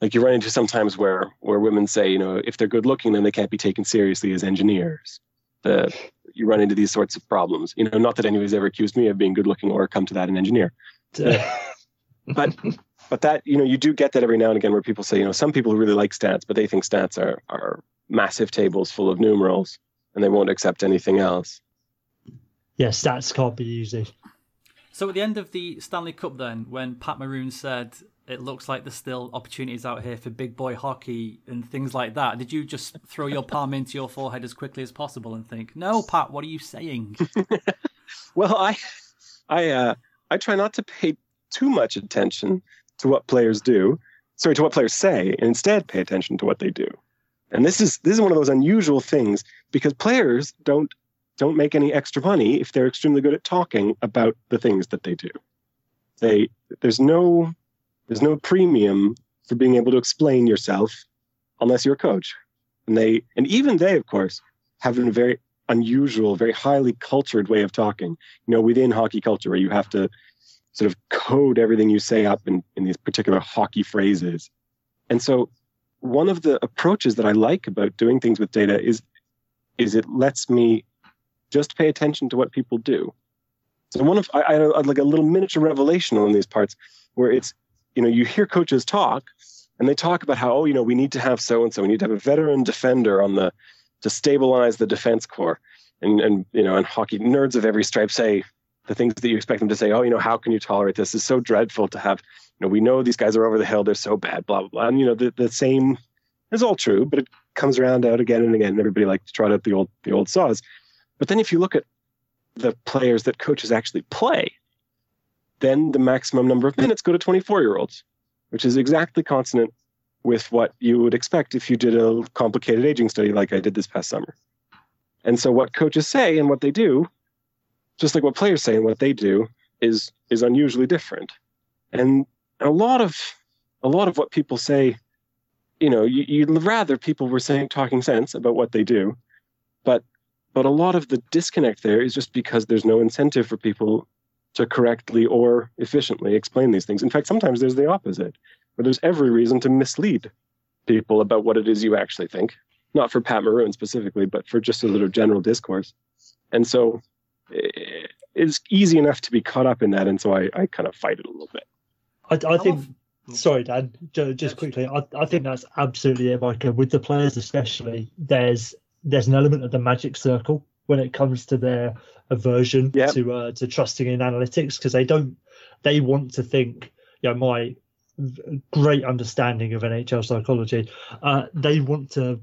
like you run into sometimes where where women say, you know, if they're good looking, then they can't be taken seriously as engineers. The, you run into these sorts of problems. You know, not that anybody's ever accused me of being good looking or come to that an engineer. but but that you know you do get that every now and again where people say you know some people really like stats but they think stats are are massive tables full of numerals and they won't accept anything else yeah stats can't be easy so at the end of the stanley cup then when pat maroon said it looks like there's still opportunities out here for big boy hockey and things like that did you just throw your palm into your forehead as quickly as possible and think no pat what are you saying well i i uh I try not to pay too much attention to what players do, sorry, to what players say, and instead pay attention to what they do. And this is this is one of those unusual things because players don't don't make any extra money if they're extremely good at talking about the things that they do. They there's no there's no premium for being able to explain yourself unless you're a coach. And they and even they, of course, have a very unusual, very highly cultured way of talking. You know, within hockey culture, where you have to sort of code everything you say up in, in these particular hockey phrases. And so, one of the approaches that I like about doing things with data is is it lets me just pay attention to what people do. So one of I, I, like a little miniature revelation on these parts where it's you know you hear coaches talk and they talk about how oh you know we need to have so and so we need to have a veteran defender on the to stabilize the defense core. And, and you know, and hockey nerds of every stripe say the things that you expect them to say. Oh, you know, how can you tolerate this? It's so dreadful to have. You know, we know these guys are over the hill. They're so bad. Blah blah blah. And you know, the the same is all true, but it comes around out again and again. And everybody likes to trot out the old the old saws. But then if you look at the players that coaches actually play, then the maximum number of minutes go to 24 year olds, which is exactly consonant with what you would expect if you did a complicated aging study like I did this past summer. And so what coaches say and what they do, just like what players say and what they do, is is unusually different. And a lot of a lot of what people say, you know, you, you'd rather people were saying talking sense about what they do, but but a lot of the disconnect there is just because there's no incentive for people to correctly or efficiently explain these things. In fact, sometimes there's the opposite where there's every reason to mislead people about what it is you actually think. Not for Pat Maroon specifically, but for just a little general discourse. And so eh, it's easy enough to be caught up in that. And so I, I kind of fight it a little bit. I, I think, sorry, Dan, just quickly, I, I think that's absolutely it, Micah. With the players, especially, there's there's an element of the magic circle when it comes to their aversion yep. to uh, to trusting in analytics because they don't they want to think, you know, my great understanding of NHL psychology. Uh, they want to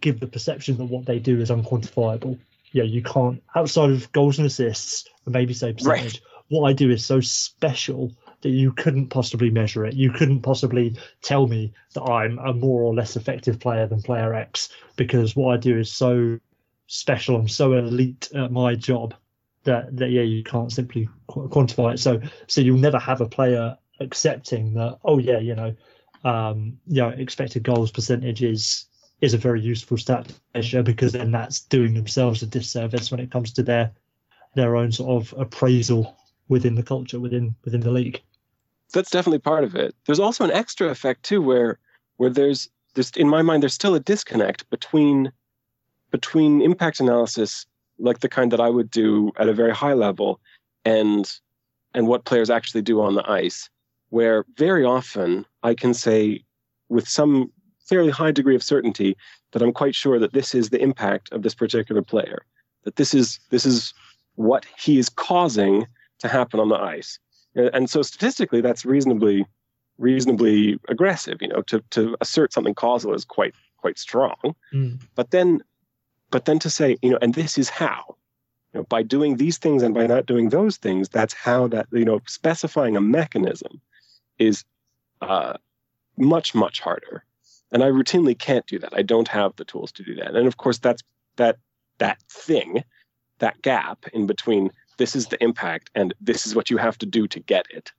give the perception that what they do is unquantifiable. Yeah, you can't outside of goals and assists, maybe say percentage. Right. What I do is so special that you couldn't possibly measure it. You couldn't possibly tell me that I'm a more or less effective player than player X because what I do is so special. I'm so elite at my job that, that yeah, you can't simply quantify it. So so you'll never have a player accepting that oh yeah you know um you know expected goals percentage is is a very useful stat measure because then that's doing themselves a disservice when it comes to their their own sort of appraisal within the culture within within the league that's definitely part of it there's also an extra effect too where where there's there's in my mind there's still a disconnect between between impact analysis like the kind that I would do at a very high level and and what players actually do on the ice where very often I can say with some fairly high degree of certainty that I'm quite sure that this is the impact of this particular player, that this is this is what he is causing to happen on the ice. And so statistically, that's reasonably reasonably aggressive. You know, to to assert something causal is quite quite strong. Mm. But then, but then to say, you know, and this is how. You know, by doing these things and by not doing those things, that's how that you know specifying a mechanism is uh, much much harder. And I routinely can't do that. I don't have the tools to do that. And of course, that's that that thing, that gap in between this is the impact and this is what you have to do to get it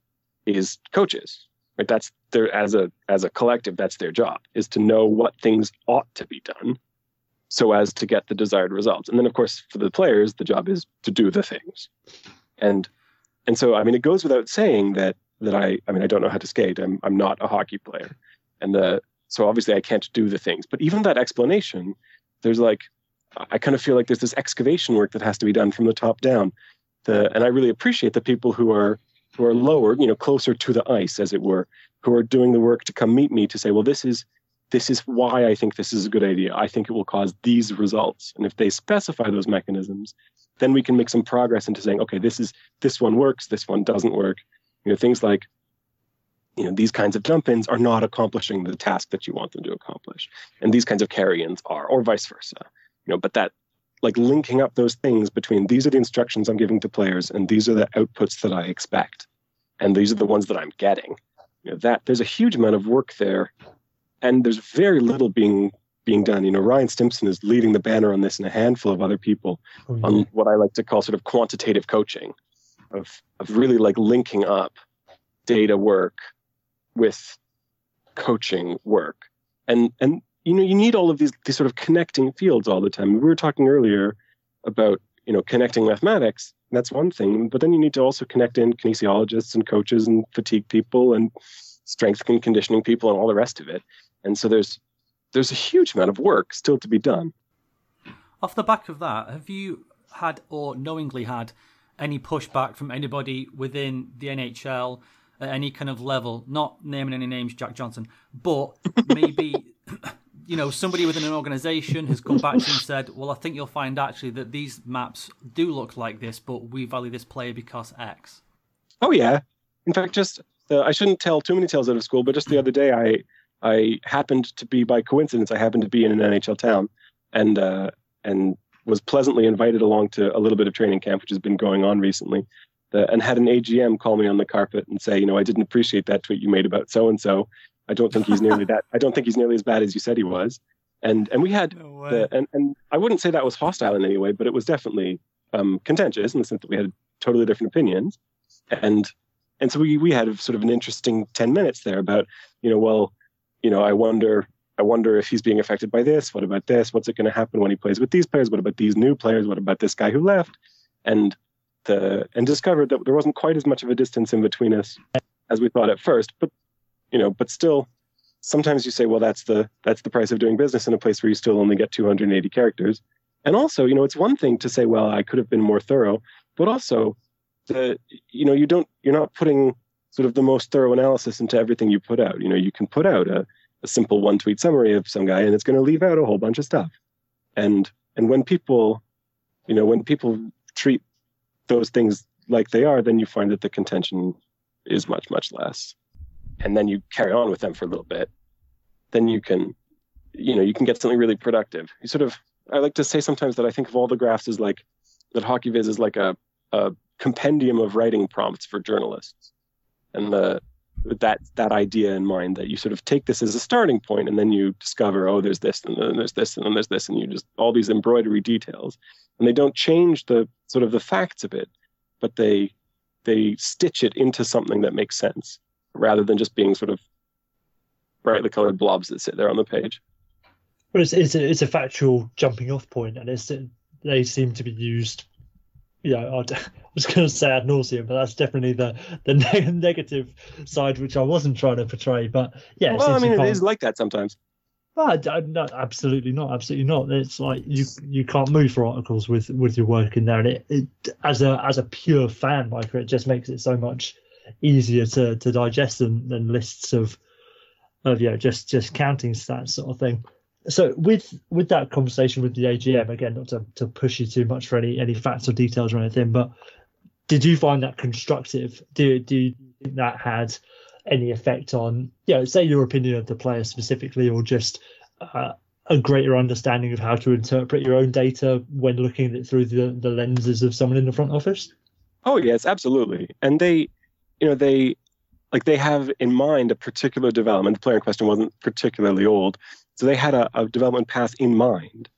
is coaches right that's their as a as a collective that's their job is to know what things ought to be done so as to get the desired results. And then of course for the players the job is to do the things. And and so i mean it goes without saying that that i i mean i don't know how to skate. I'm i'm not a hockey player. And the so obviously i can't do the things. But even that explanation there's like i kind of feel like there's this excavation work that has to be done from the top down. The and i really appreciate the people who are who are lower, you know, closer to the ice, as it were, who are doing the work to come meet me to say, well, this is this is why I think this is a good idea. I think it will cause these results. And if they specify those mechanisms, then we can make some progress into saying, okay, this is this one works, this one doesn't work. You know, things like, you know, these kinds of jump-ins are not accomplishing the task that you want them to accomplish. And these kinds of carry-ins are, or vice versa. You know, but that like linking up those things between these are the instructions I'm giving to players and these are the outputs that I expect. And these are the ones that I'm getting. You know, that there's a huge amount of work there and there's very little being being done. You know, Ryan Stimson is leading the banner on this and a handful of other people oh, yeah. on what I like to call sort of quantitative coaching of of really like linking up data work with coaching work. And and you know you need all of these these sort of connecting fields all the time. We were talking earlier about you know connecting mathematics. That's one thing, but then you need to also connect in kinesiologists and coaches and fatigue people and strength and conditioning people and all the rest of it. And so there's there's a huge amount of work still to be done. Off the back of that, have you had or knowingly had any pushback from anybody within the NHL at any kind of level? Not naming any names, Jack Johnson, but maybe you know, somebody within an organization has come back to you and said, "Well, I think you'll find actually that these maps do look like this, but we value this player because X." Oh yeah. In fact, just uh, I shouldn't tell too many tales out of school, but just the other day, I I happened to be by coincidence, I happened to be in an NHL town, and uh, and was pleasantly invited along to a little bit of training camp, which has been going on recently. The, and had an AGM call me on the carpet and say, you know, I didn't appreciate that tweet you made about so and so, I don't think he's nearly that. I don't think he's nearly as bad as you said he was. And and we had no the, and and I wouldn't say that was hostile in any way, but it was definitely um, contentious in the sense that we had totally different opinions. And and so we we had sort of an interesting ten minutes there about you know well you know I wonder I wonder if he's being affected by this. What about this? What's it going to happen when he plays with these players? What about these new players? What about this guy who left? And the and discovered that there wasn't quite as much of a distance in between us as we thought at first. But you know, but still, sometimes you say, well, that's the that's the price of doing business in a place where you still only get 280 characters. And also, you know, it's one thing to say, well, I could have been more thorough, but also, the you know, you don't you're not putting sort of the most thorough analysis into everything you put out. You know, you can put out a, a simple one tweet summary of some guy, and it's going to leave out a whole bunch of stuff. And and when people, you know, when people treat those things like they are, then you find that the contention is much much less and then you carry on with them for a little bit, then you can, you know, you can get something really productive. You sort of, I like to say sometimes that I think of all the graphs as like that HockeyViz is like a, a compendium of writing prompts for journalists, and the that that idea in mind that you sort of take this as a starting point and then you discover oh there's this and then there's this and then there's this and you just all these embroidery details and they don't change the sort of the facts of it but they they stitch it into something that makes sense rather than just being sort of brightly colored blobs that sit there on the page. But it's it's a, it's a factual jumping off point, and it's they seem to be used. You know, I was going to say ad nauseum, but that's definitely the the negative side, which I wasn't trying to portray. But yeah, well, I mean, it is like that sometimes. But no, absolutely not, absolutely not. It's like you you can't move for articles with with your work in there, and it, it as a as a pure fan, like it just makes it so much easier to, to digest than, than lists of of you know just just counting stats sort of thing. So with with that conversation with the AGM again, not to, to push you too much for any any facts or details or anything, but did you find that constructive? Do do you think that had any effect on, you know, say your opinion of the player specifically, or just uh, a greater understanding of how to interpret your own data when looking at it through the, the lenses of someone in the front office? Oh yes, absolutely. And they, you know, they like they have in mind a particular development. The player in question wasn't particularly old, so they had a, a development path in mind,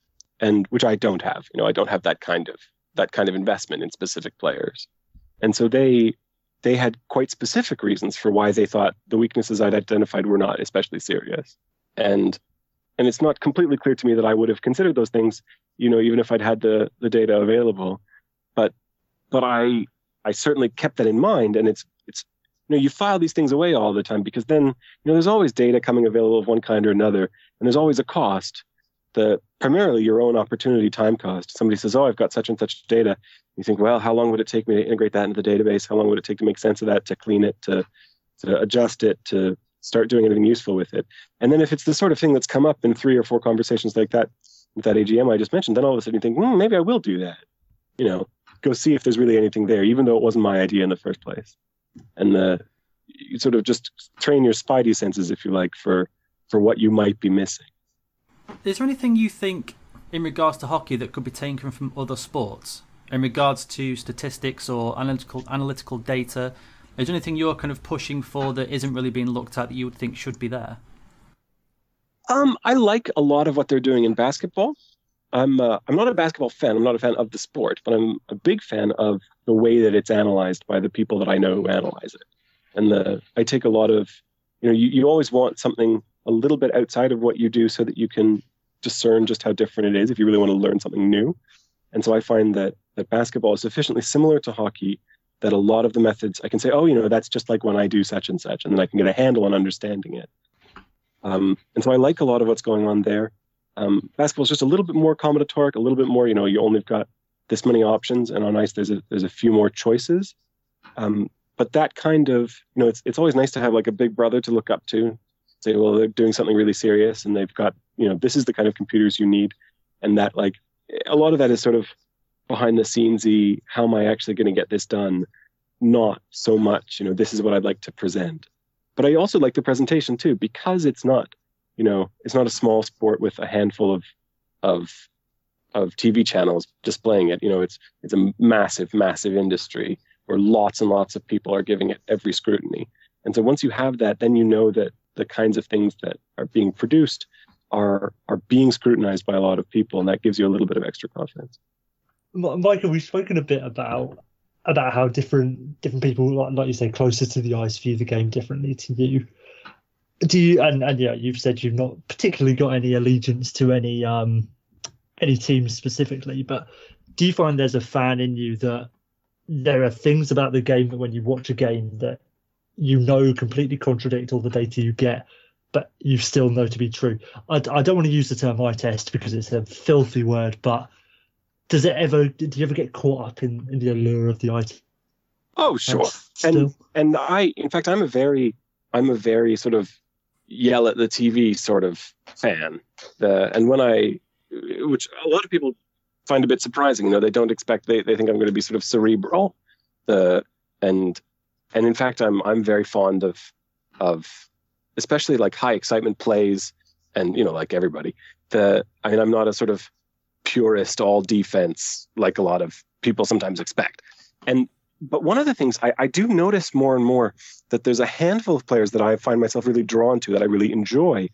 and which I don't have. You know, I don't have that kind of that kind of investment in specific players, and so they they had quite specific reasons for why they thought the weaknesses I'd identified were not especially serious, and and it's not completely clear to me that I would have considered those things, you know, even if I'd had the the data available, but but I I certainly kept that in mind, and it's you know you file these things away all the time because then you know there's always data coming available of one kind or another, and there's always a cost. The primarily your own opportunity time cost. Somebody says, "Oh, I've got such and such data." You think, "Well, how long would it take me to integrate that into the database? How long would it take to make sense of that, to clean it, to to adjust it, to start doing anything useful with it?" And then if it's the sort of thing that's come up in three or four conversations like that with that AGM I just mentioned, then all of a sudden you think, hmm, maybe I will do that. You know, go see if there's really anything there, even though it wasn't my idea in the first place. And the you sort of just train your spidey senses, if you like, for for what you might be missing. Is there anything you think in regards to hockey that could be taken from other sports in regards to statistics or analytical analytical data? Is there anything you're kind of pushing for that isn't really being looked at that you would think should be there? Um, I like a lot of what they're doing in basketball. I'm uh, I'm not a basketball fan. I'm not a fan of the sport, but I'm a big fan of the way that it's analyzed by the people that I know who analyze it. And the I take a lot of you know you, you always want something a little bit outside of what you do so that you can discern just how different it is if you really want to learn something new. And so I find that that basketball is sufficiently similar to hockey that a lot of the methods I can say, oh, you know, that's just like when I do such and such, and then I can get a handle on understanding it. Um, and so I like a lot of what's going on there. Um, basketball is just a little bit more combinatoric, a little bit more. You know, you only got this many options, and on ice there's a there's a few more choices. Um, but that kind of you know, it's it's always nice to have like a big brother to look up to. Say, well, they're doing something really serious, and they've got you know, this is the kind of computers you need, and that like a lot of that is sort of behind the scenesy. How am I actually going to get this done? Not so much, you know, this is what I'd like to present. But I also like the presentation too because it's not you know, it's not a small sport with a handful of of of TV channels displaying it. You know, it's it's a massive, massive industry where lots and lots of people are giving it every scrutiny. And so once you have that, then you know that the kinds of things that are being produced are are being scrutinized by a lot of people, and that gives you a little bit of extra confidence. Michael, we've spoken a bit about about how different different people, like you say, closer to the ice, view the game differently to you do you and, and yeah you've said you've not particularly got any allegiance to any um any team specifically but do you find there's a fan in you that there are things about the game that when you watch a game that you know completely contradict all the data you get but you still know to be true? I, I don't want to use the term eye test because it's a filthy word but does it ever do you ever get caught up in, in the allure of the eye test? oh sure. And and i in fact i'm a very i'm a very sort of yell at the TV sort of fan. The, and when I, which a lot of people find a bit surprising, you know, they don't expect, they, they think I'm going to be sort of cerebral. The, and, and in fact, I'm, I'm very fond of, of especially like high excitement plays and, you know, like everybody, the, I mean, I'm not a sort of purist all defense like a lot of people sometimes expect. And but one of the things I, I, do notice more and more that there's a handful of players that I find myself really drawn to that I really enjoy,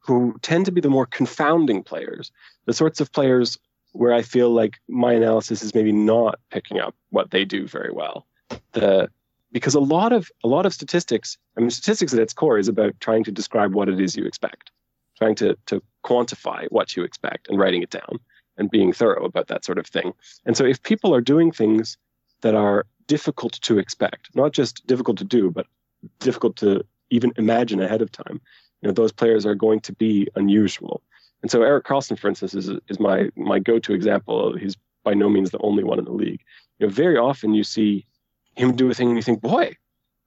who tend to be the more confounding players, the sorts of players where I feel like my analysis is maybe not picking up what they do very well. The because a lot of a lot of statistics, I mean, statistics at its core is about trying to describe what it is you expect, trying to to quantify what you expect and writing it down and being thorough about that sort of thing. And so if people are doing things that are difficult to expect, not just difficult to do, but difficult to even imagine ahead of time. You know, those players are going to be unusual. And so Erik Karlsson, for instance, is, is my, my go-to example. He's by no means the only one in the league. You know, very often you see him do a thing and you think, boy,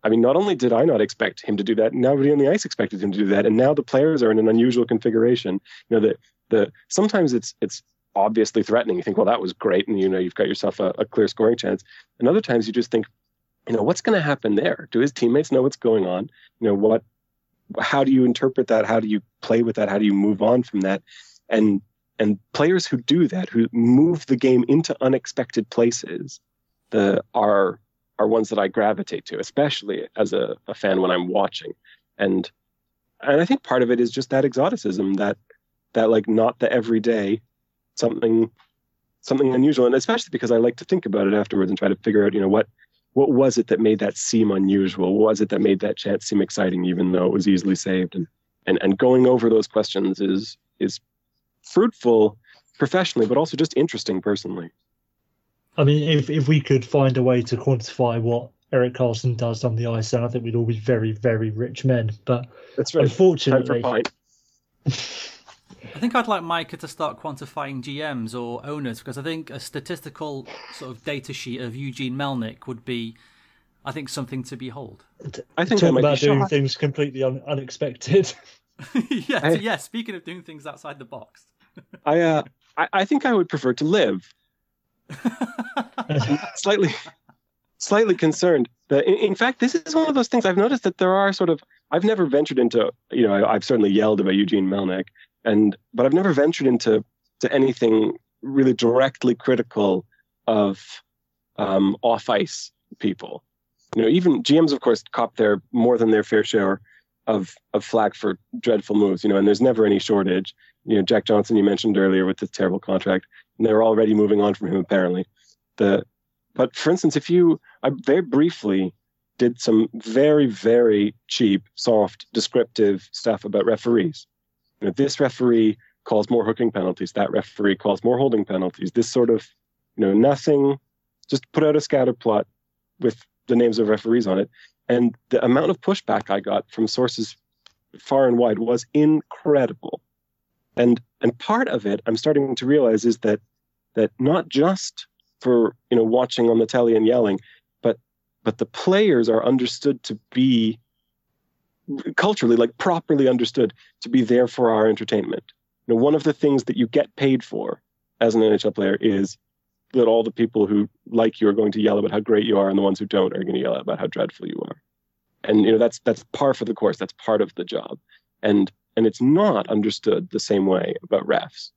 I mean, not only did I not expect him to do that, nobody on the ice expected him to do that, and now the players are in an unusual configuration. You know, the the sometimes it's it's obviously threatening. You think, well, that was great, and you know, you've got yourself a, a clear scoring chance. And other times you just think, you know, what's going to happen there? Do his teammates know what's going on? You know, what? How do you interpret that? How do you play with that? How do you move on from that? And and players who do that, who move the game into unexpected places, the are are ones that I gravitate to, especially as a, a fan when I'm watching. And and I think part of it is just that exoticism, that that like not the everyday, something something unusual. And especially because I like to think about it afterwards and try to figure out, you know, what what was it that made that seem unusual? What was it that made that chance seem exciting even though it was easily saved? And and, and going over those questions is is fruitful professionally, but also just interesting personally. I mean, if if we could find a way to quantify what erik karlsson does on the ice, then I think we'd all be very, very rich men. But That's right. unfortunately, I think I'd like Micah to start quantifying GMs or owners because I think a statistical sort of data sheet of Eugene Melnyk would be, I think, something to behold. I think talk that might about doing shocking. things completely un- unexpected. yeah, I- yeah. Speaking of doing things outside the box, I, uh, I I think I would prefer to live. slightly slightly concerned that in, in fact this is one of those things i've noticed that there are sort of i've never ventured into you know I, i've certainly yelled about eugene melnyk and but i've never ventured into to anything really directly critical of um, off ice people. You know even gms of course cop their more than their fair share of of flack for dreadful moves you know and there's never any shortage. You know jack johnson you mentioned earlier with this terrible contract and they're already moving on from him apparently. The but for instance if you i very briefly did some very very cheap soft descriptive stuff about referees you know this referee calls more hooking penalties that referee calls more holding penalties this sort of you know nothing just put out a scatter plot with the names of referees on it. And the amount of pushback i got from sources far and wide was incredible. And and part of it i'm starting to realize is that that not just for you know watching on the telly and yelling, but but the players are understood to be culturally like properly understood to be there for our entertainment. You know, one of the things that you get paid for as an NHL player is that all the people who like you are going to yell about how great you are, and the ones who don't are going to yell about how dreadful you are. And you know that's that's par for the course. That's part of the job, and and it's not understood the same way about refs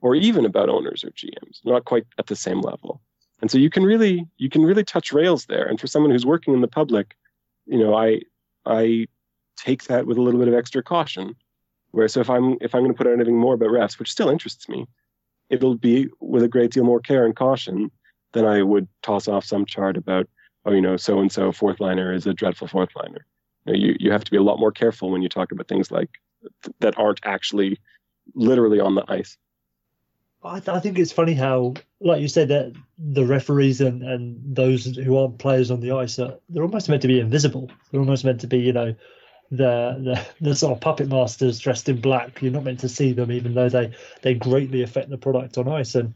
or even about owners or GMs, not quite at the same level. And so you can really you can really touch rails there. And for someone who's working in the public, you know, I I take that with a little bit of extra caution. Where so if I'm if I'm going to put out anything more about refs, which still interests me, it'll be with a great deal more care and caution than I would toss off some chart about oh you know so and so fourth liner is a dreadful fourth liner. You, know, you you have to be a lot more careful when you talk about things like th- that aren't actually literally on the ice. I, I think it's funny how, like you said, that the referees and, and those who aren't players on the ice are they're almost meant to be invisible. They're almost meant to be, you know, the the, the sort of puppet masters dressed in black. You're not meant to see them, even though they they greatly affect the product on ice. And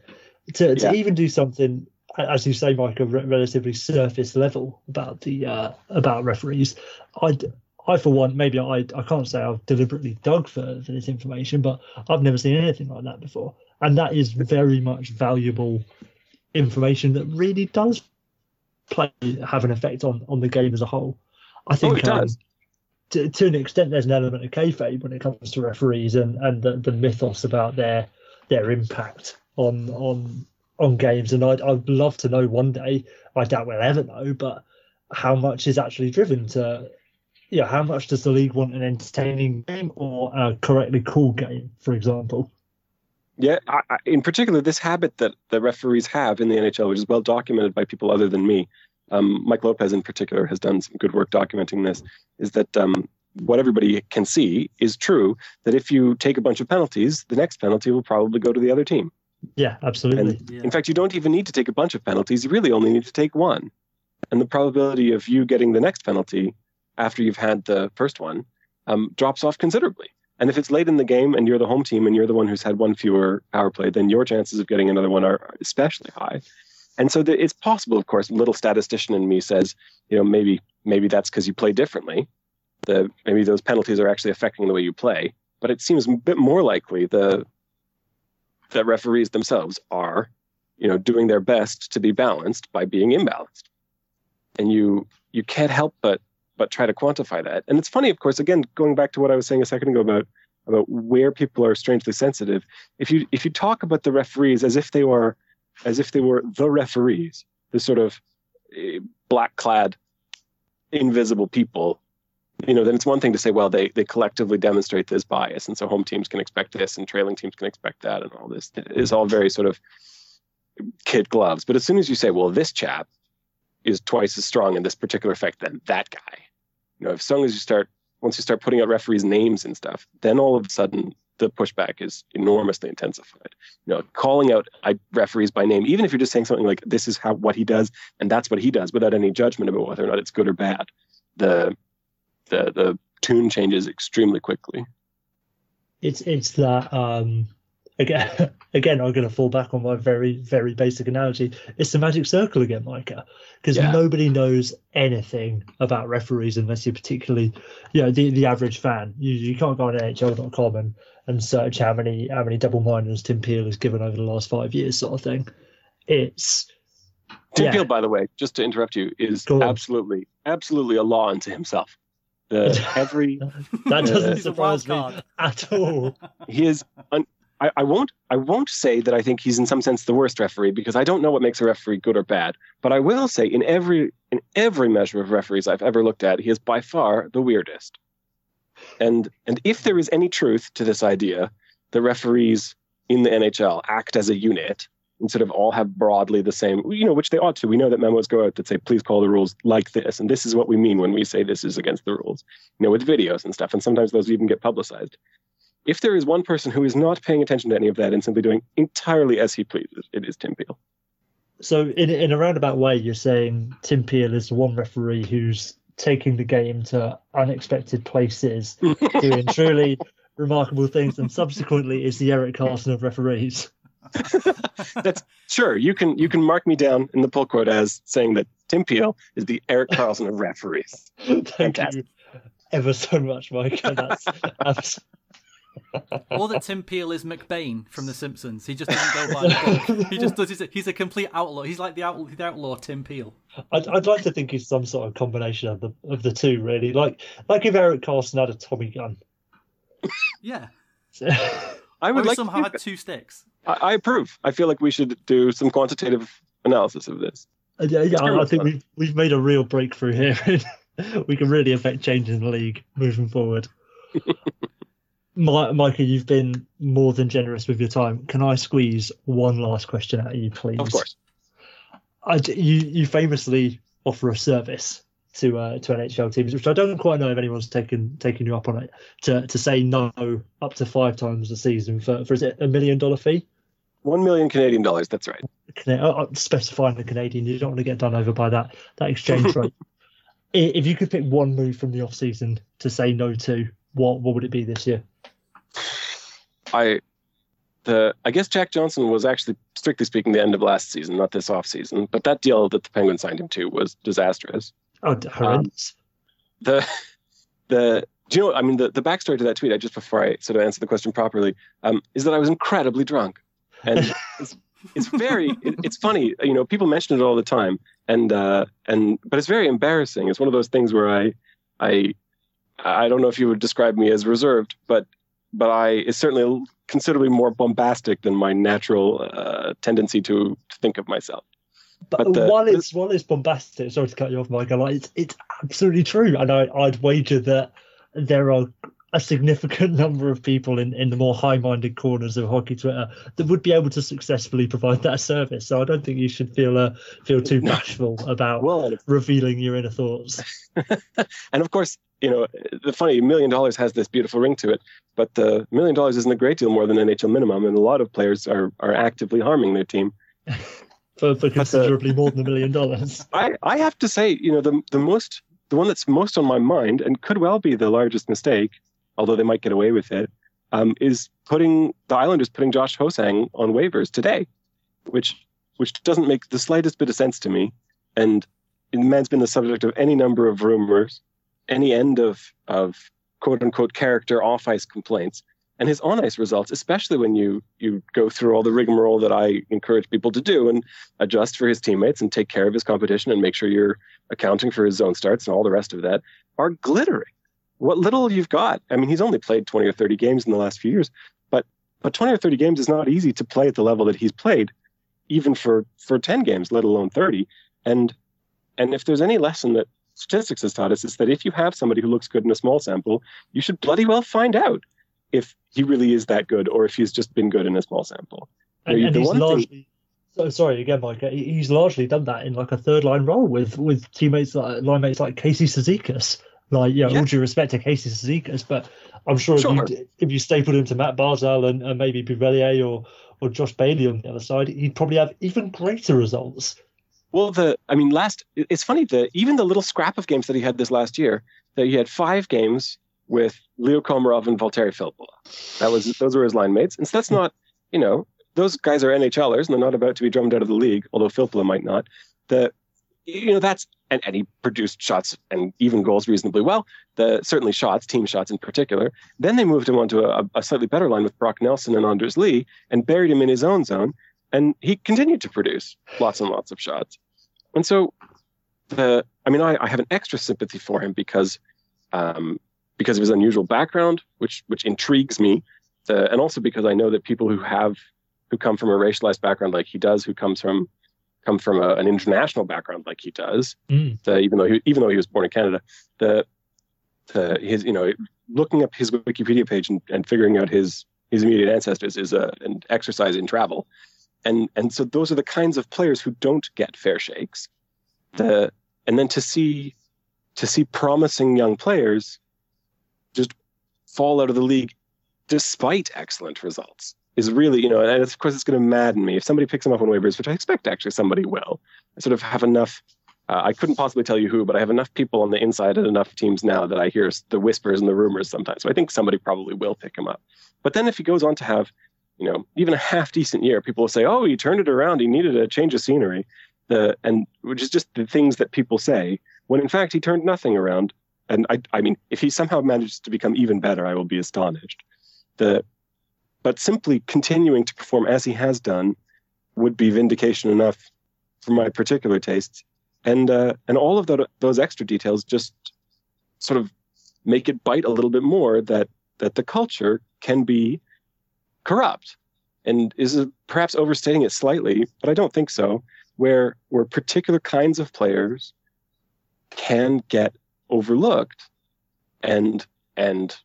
to, to Yeah. even do something, as you say, Mike, a re- relatively surface level about the uh, about referees, I. I, for one, maybe I, I can't say I've deliberately dug for, for this information, but I've never seen anything like that before and that is very much valuable information that really does play have an effect on on the game as a whole. I think Oh, it um, does. To, to an extent there's an element of kayfabe when it comes to referees and and the, the mythos about their their impact on on on games. And I'd I'd love to know one day. I doubt we'll ever know, but how much is actually driven to yeah, how much does the league want an entertaining game or a correctly cool game, for example? Yeah, I, I, in particular, this habit that the referees have in the NHL, which is well documented by people other than me, um, Mike Lopez in particular has done some good work documenting this, is that um, what everybody can see is true that if you take a bunch of penalties, the next penalty will probably go to the other team. Yeah, absolutely. Yeah. In fact, you don't even need to take a bunch of penalties, you really only need to take one. And the probability of you getting the next penalty after you've had the first one um, drops off considerably. And if it's late in the game and you're the home team and you're the one who's had one fewer power play, then your chances of getting another one are especially high. And so the, it's possible, of course. Little statistician in me says, you know, maybe maybe that's because you play differently. The maybe those penalties are actually affecting the way you play. But it seems a bit more likely the that referees themselves are, you know, doing their best to be balanced by being imbalanced. And you you can't help but but try to quantify that. And it's funny, of course, again, going back to what I was saying a second ago about about where people are strangely sensitive. If you if you talk about the referees as if they were as if they were the referees, the sort of eh, black clad, invisible people, you know, then it's one thing to say, well, they they collectively demonstrate this bias, and so home teams can expect this, and trailing teams can expect that, and all this is all very sort of kid gloves. But as soon as you say, well, this chap is twice as strong in this particular effect than that guy, you know, as soon as you start once you start putting out referees' names and stuff, then all of a sudden the pushback is enormously intensified. You know, calling out referees by name, even if you're just saying something like "this is how what he does" and that's what he does, without any judgment about whether or not it's good or bad, the the the tune changes extremely quickly. It's it's that um, again, again, I'm going to fall back on my very, very basic analogy. It's the magic circle again, Micah, because yeah. nobody knows anything about referees unless you're particularly, you know, the, the average fan. You, you can't go on NHL.com and, and search how many how many double minors Tim Peel has given over the last five years, sort of thing. It's Tim yeah. Peel, by the way, just to interrupt you, is absolutely, absolutely a law unto himself. The every that doesn't uh, surprise me at all. He is un, I, I, won't I won't say that I think he's in some sense the worst referee because I don't know what makes a referee good or bad. But I will say in every in every measure of referees I've ever looked at, he is by far the weirdest. And and if there is any truth to this idea, the referees in the NHL act as a unit instead of all have broadly the same, you know, which they ought to. We know that memos go out that say, please call the rules like this. And this is what we mean when we say this is against the rules, you know, with videos and stuff. And sometimes those even get publicized if there is one person who is not paying attention to any of that and simply doing entirely as he pleases, it is Tim Peel. So, in in a roundabout way, you're saying Tim Peel is the one referee who's taking the game to unexpected places, doing truly remarkable things, and subsequently is the Erik Karlsson of referees. That's sure. You can you can mark me down in the pull quote as saying that Tim Peel is the Erik Karlsson of referees. Thank Fantastic. you ever so much, Mike. That's or that Tim Peel is McBain from The Simpsons. He just doesn't go by the book. He just does. His, he's a complete outlaw. He's like the outlaw, the outlaw Tim Peel. I'd, I'd like to think he's some sort of combination of the of the two, really. Like like if Erik Karlsson had a Tommy gun. Yeah. I would like somehow had two sticks. I, I, approve. I feel like we should do some quantitative analysis of this. Uh, yeah, yeah I, I think we've we've made a real breakthrough here. we can really affect change in the league moving forward. Micah, you've been more than generous with your time. Can I squeeze one last question out of you, please? Of course. I, you you famously offer a service to uh, to NHL teams, which I don't quite know if anyone's taken taken you up on it to to say no up to five times a season for for is it a million dollar fee? One million Canadian dollars. That's right. Can, uh, specifying the Canadian, you don't want to get done over by that that exchange rate. if you could pick one move from the off season to say no to, what what would it be this year? I the I guess Jack Johnson was actually strictly speaking the end of last season, not this off season. But that deal that the Penguins signed him to was disastrous. Oh, horrendous. Um, the the do you know? I mean, the, the backstory to that tweet, I just before I sort of answer the question properly, um, is that I was incredibly drunk, and it's, it's very it, it's funny. You know, people mention it all the time, and uh, and but it's very embarrassing. It's one of those things where I I I don't know if you would describe me as reserved, but but I is certainly considerably more bombastic than my natural uh, tendency to, think of myself. But, but the, while it's while it's bombastic, sorry to cut you off, Michael. Like it's it's absolutely true, and I, I'd wager that there are a significant number of people in, in the more high-minded corners of hockey Twitter that would be able to successfully provide that service. So I don't think you should feel uh, feel too bashful about well, revealing your inner thoughts. and of course, you know, the funny million dollars has this beautiful ring to it, but the million dollars isn't a great deal more than NHL minimum, and a lot of players are are actively harming their team. for, for considerably more than a million dollars. I, I have to say, you know, the the most the one that's most on my mind and could well be the largest mistake, although they might get away with it, um, is putting the Islanders putting Josh Ho-Sang on waivers today, which which doesn't make the slightest bit of sense to me. And the man's been the subject of any number of rumors, any end of of quote unquote character off ice complaints. And his on ice results, especially when you you go through all the rigmarole that I encourage people to do and adjust for his teammates and take care of his competition and make sure you're accounting for his zone starts and all the rest of that, are glittering. What little you've got. I mean, he's only played 20 or 30 games in the last few years, but but 20 or 30 games is not easy to play at the level that he's played, even for for 10 games, let alone 30. And and if there's any lesson that statistics has taught us, is that if you have somebody who looks good in a small sample, you should bloody well find out if he really is that good or if he's just been good in a small sample. And, and he's largely, thing... so, sorry again, Mike. Uh, he's largely done that in like a third line role with with teammates like line mates like Casey Cizikas. Like, yeah, yeah, all due respect to Casey Cizikas, but I'm sure, sure. If, you, if you stapled him to Mat Barzal and, and maybe Beauvillier or or Josh Bailey on the other side, he'd probably have even greater results. Well, the I mean, last it's funny that even the little scrap of games that he had this last year, that he had five games with Leo Komarov and Valtteri Filppula. That was those were his line mates, and so that's not you know those guys are NHLers and they're not about to be drummed out of the league, although Filppula might not. The you know that's and, and he produced shots and even goals reasonably well. The certainly shots, team shots in particular. Then they moved him onto a, a slightly better line with Brock Nelson and Anders Lee and buried him in his own zone, and he continued to produce lots and lots of shots. And so the I mean I, I have an extra sympathy for him because um, because of his unusual background, which which intrigues me, the, and also because I know that people who have who come from a racialized background like he does, who comes from come from a, an international background like he does, mm. the, even though he even though he was born in Canada, the, the his you know looking up his Wikipedia page and, and figuring out his his immediate ancestors is a, an exercise in travel, and and so those are the kinds of players who don't get fair shakes, the and then to see to see promising young players just fall out of the league despite excellent results is really, you know, and of course it's going to madden me if somebody picks him up on waivers, which I expect actually somebody will. I sort of have enough. Uh, I couldn't possibly tell you who, but I have enough people on the inside and enough teams now that I hear the whispers and the rumors sometimes. So I think somebody probably will pick him up. But then if he goes on to have, you know, even a half decent year, people will say, "Oh, he turned it around. He needed a change of scenery," the and which is just the things that people say when in fact he turned nothing around and I, I mean, if he somehow manages to become even better, I will be astonished. The, but simply continuing to perform as he has done would be vindication enough for my particular tastes, and uh, and all of the, those extra details just sort of make it bite a little bit more that that the culture can be corrupt, and is perhaps overstating it slightly, but I don't think so. Where where particular kinds of players can get overlooked. And and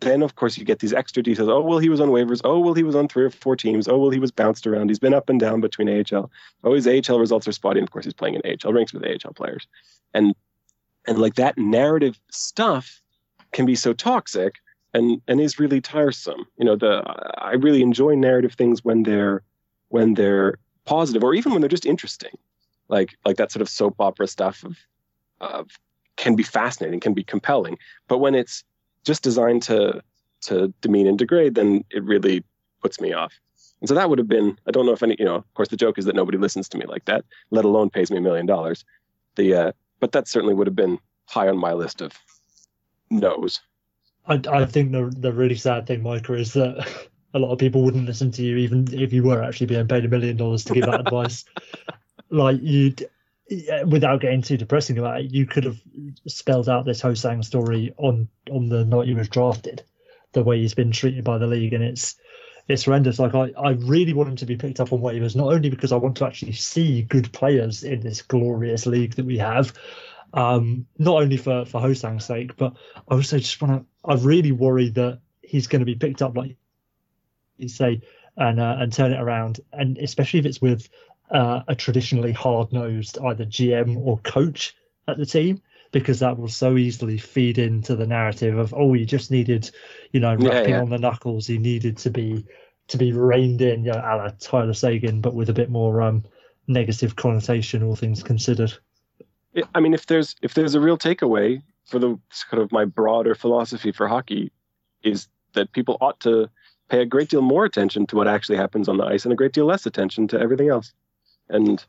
then of course you get these extra details. Oh well he was on waivers. Oh well he was on three or four teams. Oh well he was bounced around. He's been up and down between AHL oh his AHL results are spotty. And of course he's playing in AHL ranks with AHL players. And and like that narrative stuff can be so toxic and and is really tiresome you know the I really enjoy narrative things when they're when they're positive or even when they're just interesting like like that sort of soap opera stuff of of can be fascinating, can be compelling. But when it's just designed to to demean and degrade, then it really puts me off. And so that would have been, I don't know if any, you know, of course the joke is that nobody listens to me like that, let alone pays me a million dollars. The, uh, but that certainly would have been high on my list of no's. I, I think the the really sad thing, Micah, is that a lot of people wouldn't listen to you even if you were actually being paid a million dollars to give that advice. Like you'd without getting too depressing about it, you could have spelled out this Ho-Sang story on on the night he was drafted, the way he's been treated by the league, and it's it's horrendous. Like I, I really want him to be picked up on waivers, not only because I want to actually see good players in this glorious league that we have, um, not only for for Ho-Sang's sake, but I also just want to. I really worry that he's going to be picked up, like you say, and uh, and turn it around, and especially if it's with uh, a traditionally hard nosed either GM or coach at the team because that will so easily feed into the narrative of oh he just needed you know rapping yeah, yeah. on the knuckles he needed to be to be reined in you know, a la Tyler Seguin but with a bit more um, negative connotation all things considered I mean if there's if there's a real takeaway for the kind of my broader philosophy for hockey is that people ought to pay a great deal more attention to what actually happens on the ice and a great deal less attention to everything else and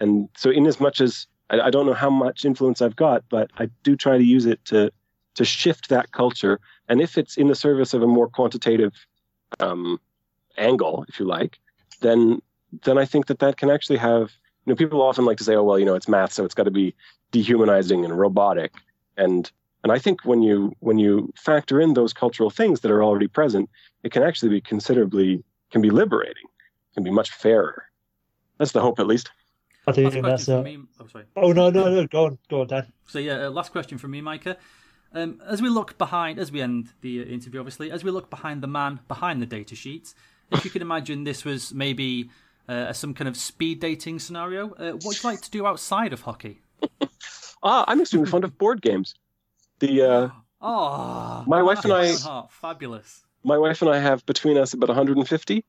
and so in as much as I, I don't know how much influence I've got, but I do try to use it to to shift that culture. And if it's in the service of a more quantitative um, angle, if you like, then then I think that that can actually have. You know, people often like to say, "Oh, well, you know, it's math, so it's got to be dehumanizing and robotic." And and I think when you when you factor in those cultural things that are already present, it can actually be considerably can be liberating, can be much fairer. That's the hope, at least. I do Last think that's. from Uh... me. Oh, sorry. Oh no no no! Go on go on, Dan. So yeah, uh, last question from me, Micah. Um, as we look behind, as we end the uh, interview, obviously, as we look behind the man behind the data sheets, if you could imagine this was maybe uh, some kind of speed dating scenario, uh, what would you like to do outside of hockey? Ah, I'm extremely fond of board games. The uh, Oh, My wife and I- Heart, fabulous. my wife and I have between us about 150,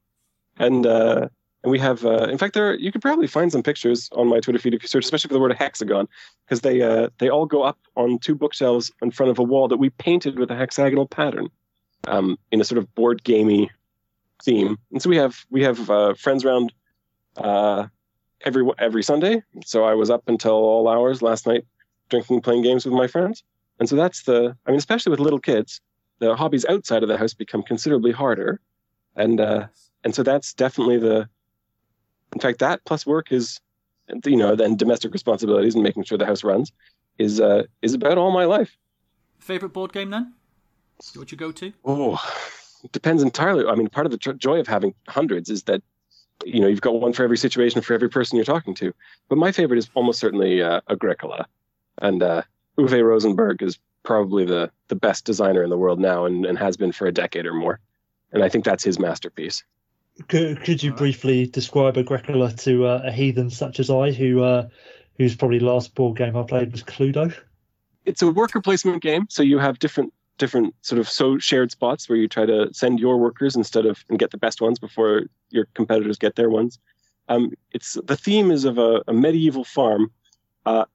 and uh, and we have. Uh, in fact, there you could probably find some pictures on my Twitter feed if you search, especially for the word hexagon, because they uh, they all go up on two bookshelves in front of a wall that we painted with a hexagonal pattern, um, in a sort of board gamey theme. And so we have we have uh, friends around uh, every every Sunday. So I was up until all hours last night, drinking, playing games with my friends. And so that's the. I mean, especially with little kids, the hobbies outside of the house become considerably harder, and uh, and so that's definitely the. In fact, that plus work is, you know, then domestic responsibilities and making sure the house runs, is uh, is about all my life. Favorite board game then? What you go to? Oh, it depends entirely. I mean, part of the joy of having hundreds is that, you know, you've got one for every situation for every person you're talking to. But my favorite is almost certainly uh, Agricola, and uh, Uwe Rosenberg is probably the the best designer in the world now, and, and has been for a decade or more. And I think that's his masterpiece. Could, could you briefly describe Agricola to uh, a heathen such as I, who uh, whose probably last board game I played was Cluedo? It's a worker placement game, so you have different different sort of so shared spots where you try to send your workers instead of and get the best ones before your competitors get their ones. Um, it's the theme is of a, a medieval farm, uh,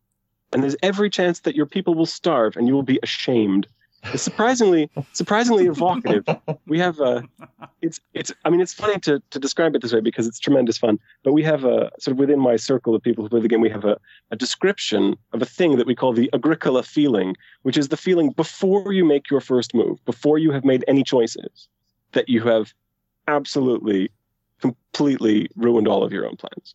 and there's every chance that your people will starve and you will be ashamed. It's surprisingly surprisingly evocative. We have a it's it's I mean it's funny to to describe it this way because it's tremendous fun. But we have a sort of within my circle of people who play the game, we have a, a description of a thing that we call the Agricola feeling, which is the feeling before you make your first move, before you have made any choices, that you have absolutely, completely ruined all of your own plans.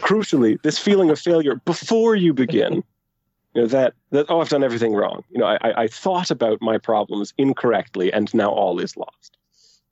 Crucially, this feeling of failure before you begin, you know, that, that oh, I've done everything wrong. You know, I, I, thought about my problems incorrectly and now all is lost.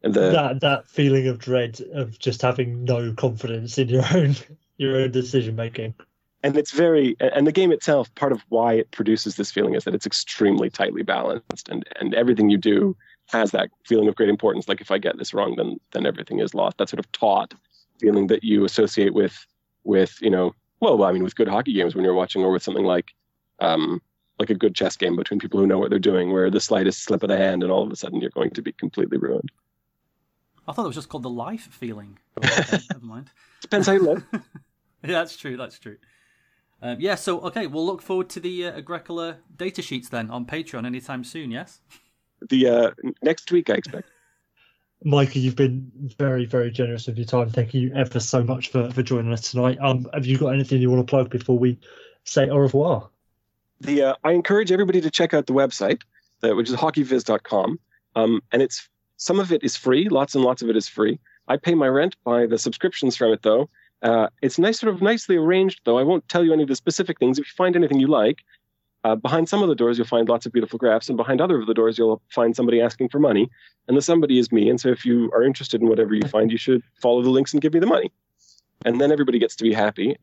And the, that that feeling of dread of just having no confidence in your own your own decision making. and it's very and the game itself part of why it produces this feeling is that it's extremely tightly balanced and and everything you do has that feeling of great importance like if i get this wrong then then everything is lost that sort of taut feeling that you associate with with you know well i mean with good hockey games when you're watching or with something like um like a good chess game between people who know what they're doing where the slightest slip of the hand and all of a sudden you're going to be completely ruined I thought it was just called the life feeling. Okay, never mind. depends how you live Yeah, that's true. That's true. Um, yeah, so okay, we'll look forward to the uh, Agricola data sheets then on Patreon anytime soon. Yes. the uh next week i expect Micah, you've been very, very generous with your time. Thank you ever so much for, for joining us tonight. Um, have you got anything you want to plug before we say au revoir? the uh, I encourage everybody to check out the website, uh, which is hockeyviz.com. Um, and it's some of it is free, lots and lots of it is free. I pay my rent by the subscriptions from it, though. Uh, it's nice, sort of nicely arranged, though. I won't tell you any of the specific things. If you find anything you like, uh, behind some of the doors you'll find lots of beautiful graphs, and behind other of the doors you'll find somebody asking for money. And the somebody is me. And so if you are interested in whatever you find, you should follow the links and give me the money. And then everybody gets to be happy.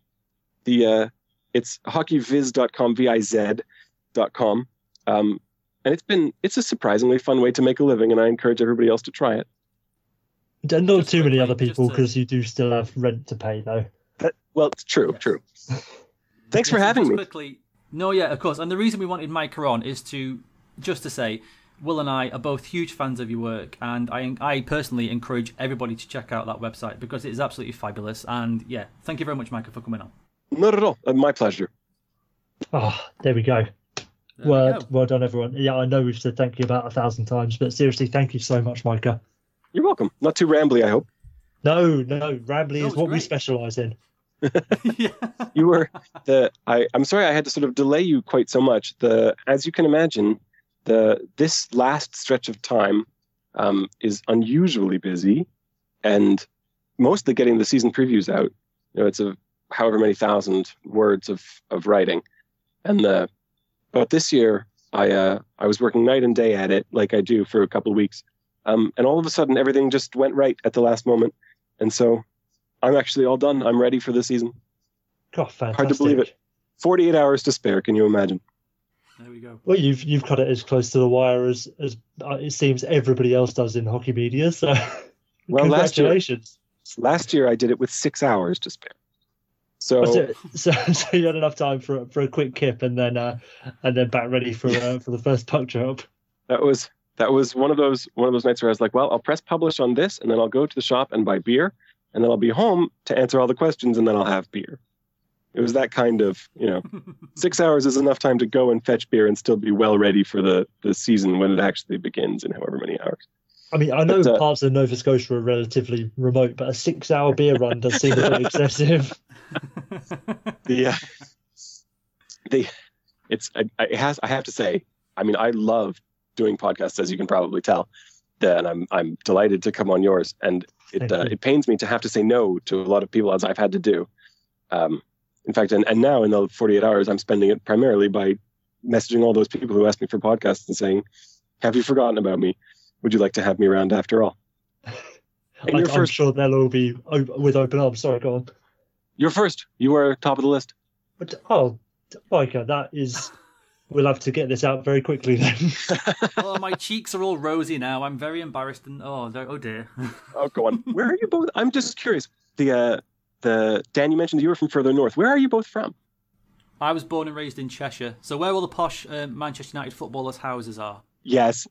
The uh, it's hockeyviz.com, V-I-Z.com. Um, and it's been it's a surprisingly fun way to make a living, and I encourage everybody else to try it. D- Not Just too many other just people to- because you do still have rent to pay, though. But, well, it's true, Yes. true. Thanks Yeah, for having just me. Quickly, no, yeah, of course. And the reason we wanted Micah on is to just to say, Will and I are both huge fans of your work, and I, I personally encourage everybody to check out that website because it is absolutely fabulous. And yeah, thank you very much, Micah, for coming on. Not at all. Uh, my pleasure. Ah, there we go. There we well, go. well done, everyone. Yeah, I know we've said thank you about a thousand times, but seriously, thank you so much, Micah. You're welcome. Not too rambly, I hope. No, no, Rambly No, is it's what we specialise in. yeah. you were the I, I'm sorry I had to sort of delay you quite so much. The as you can imagine, the this last stretch of time um, is unusually busy, and mostly getting the season previews out. You know, it's a however many thousand words of of writing, and the but this year I uh, I was working night and day at it like I do for a couple of weeks, um, and all of a sudden everything just went right at the last moment, and so I'm actually all done. I'm ready for the season. God, fantastic. Hard to believe it. 48 hours to spare. Can you imagine? There we go. Well, you've you've cut it as close to the wire as as uh, it seems everybody else does in hockey media. So, Well, last year- congratulations. Last year I did it with six hours to spare. So Was So, so you had enough time for for a quick kip and then uh, and then back ready for uh, for the first puck drop. that was that was one of those one of those nights where I was like, well, I'll press publish on this, and then I'll go to the shop and buy beer, and then I'll be home to answer all the questions, and then I'll have beer. It was that kind of you know, six hours is enough time to go and fetch beer and still be well ready for the the season when it actually begins in however many hours. I mean, I know But, uh, parts of Nova Scotia are relatively remote, but a six-hour beer run does seem a bit excessive. the uh, the it's I, I- it has I have to say I mean I love doing podcasts as you can probably tell and I'm I'm delighted to come on yours and it uh, it pains me to have to say no to a lot of people as I've had to do um in fact and, and now in the 48 hours I'm spending it primarily by messaging all those people who ask me for podcasts and saying have you forgotten about me would you like to have me around after all and I, you're I'm first sure they'll all be with open arms. Sorry, go on. you're first you were top of the list But oh, Micah, that is. We'll have to get this out very quickly then. oh, my cheeks are all rosy now. I'm very embarrassed and oh, no- oh dear. Oh, go on. Where are you both? I'm just curious. The uh, the Dan, you mentioned you were from further north. Where are you both from? I was born and raised in Cheshire, so where all the posh uh, Manchester United footballers' houses are. Yes.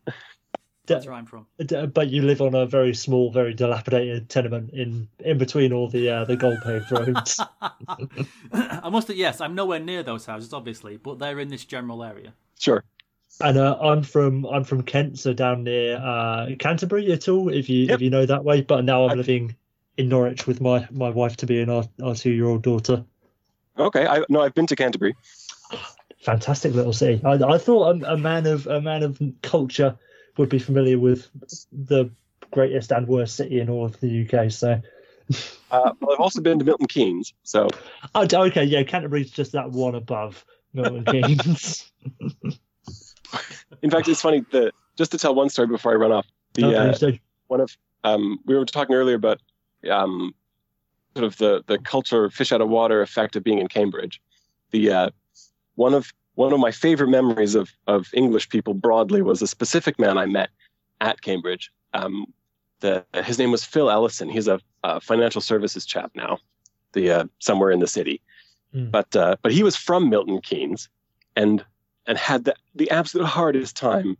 That's where I'm from. But you live on a very small, very dilapidated tenement in in between all the uh, the gold paved roads. I must have, yes, I'm nowhere near those houses, obviously, but they're in this general area. Sure. and uh, I'm from I'm from Kent, so down near uh, Canterbury at all, if you Yep. if you know that way. But now I'm I- living in Norwich with my my wife to be and our, our two year old daughter. Okay. I no, I've been to Canterbury. Fantastic little city. I, I thought a, a man of a man of culture would be familiar with the greatest and worst city in all of the UK. So, Uh, well, I've also been to Milton Keynes. So oh, okay, yeah, Canterbury's just that one above Milton Keynes. in fact, it's funny that just to tell one story before I run off. The No, uh, do. one of um, we were talking earlier about um, sort of the the culture fish out of water effect of being in Cambridge. The uh, one of one of my favorite memories of of English people broadly was a specific man I met at Cambridge. Um, the his name was Phil Ellison. He's a, a financial services chap now, the uh, somewhere in the city, Hmm. but uh, but he was from Milton Keynes, and and had the the absolute hardest time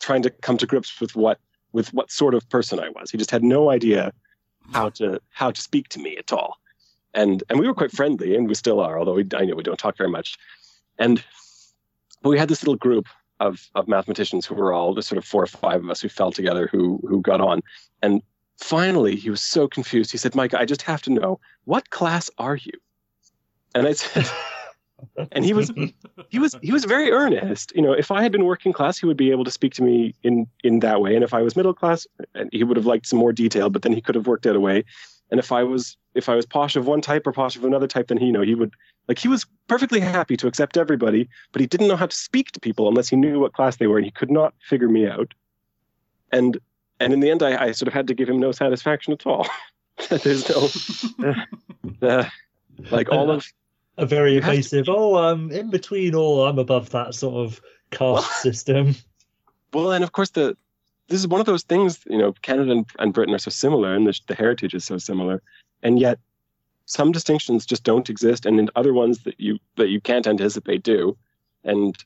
trying to come to grips with what with what sort of person I was. He just had no idea how to how to speak to me at all. And and we were quite friendly, and we still are, although we I know we don't talk very much. And we had this little group of of mathematicians who were all the sort of four or five of us who fell together who who got on. And finally he was so confused. He said, Mike, I just have to know, what class are you? And I said and he was he was he was very earnest. You know, if I had been working class, he would be able to speak to me in in that way. And if I was middle class, he would have liked some more detail, but then he could have worked out a way. And if I was if I was posh of one type or posh of another type, then he you know he would like he was perfectly happy to accept everybody, but he didn't know how to speak to people unless he knew what class they were, and he could not figure me out. And and in the end, I, I sort of had to give him no satisfaction at all. There's no uh, uh, like all of a very to- evasive. Oh, I'm in between, or I'm above that sort of caste system. Well, and of course, the this is one of those things. You know, Canada and, and Britain are so similar, and the, the heritage is so similar, and yet some distinctions just don't exist, and in other ones that you that you can't anticipate do, and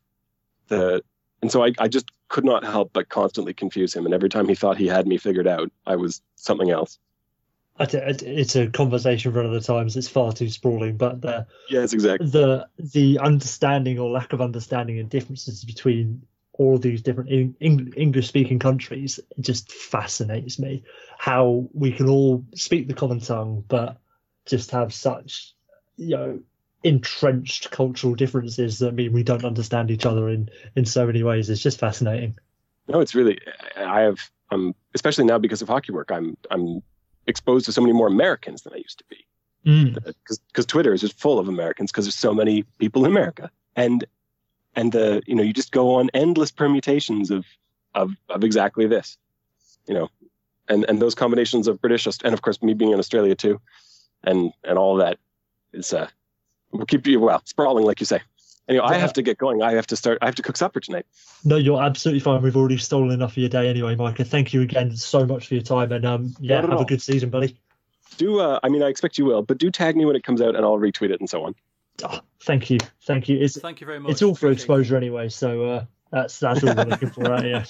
the and so I, I just could not help but constantly confuse him, and every time he thought he had me figured out, I was something else. I t- it- It's a conversation for other times. It's far too sprawling, but the Yes, exactly. the the understanding or lack of understanding and differences between all these different English speaking countries it just fascinates me. How we can all speak the common tongue, but just have such you know entrenched cultural differences that mean we don't understand each other in in so many ways. It's just fascinating. No, it's really I have um especially now because of hockey work. I'm I'm exposed to so many more Americans than I used to be because mm. Twitter is just full of Americans because there's so many people in America and and the you know you just go on endless permutations of of of exactly this you know and and those combinations of British and of course me being in Australia too and and all that is uh will keep you well sprawling like you say Anyway, I have to get going. I have to start. I have to cook supper tonight. No, you're absolutely fine. We've already stolen enough of your day anyway, Micah. Thank you again so much for your time, and um, yeah, have all. a good season, buddy. Do uh, I mean I expect you will, but do tag me when it comes out, and I'll retweet it and so on. Oh, thank you, thank you. It's, thank you very much. It's all for Appreciate exposure it. anyway, so uh, that's that's all we're looking for, right? Yeah.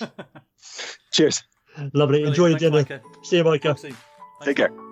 Cheers. Lovely. Brilliant. Enjoy your Thanks, dinner. Micah. See you, Micah. Take care.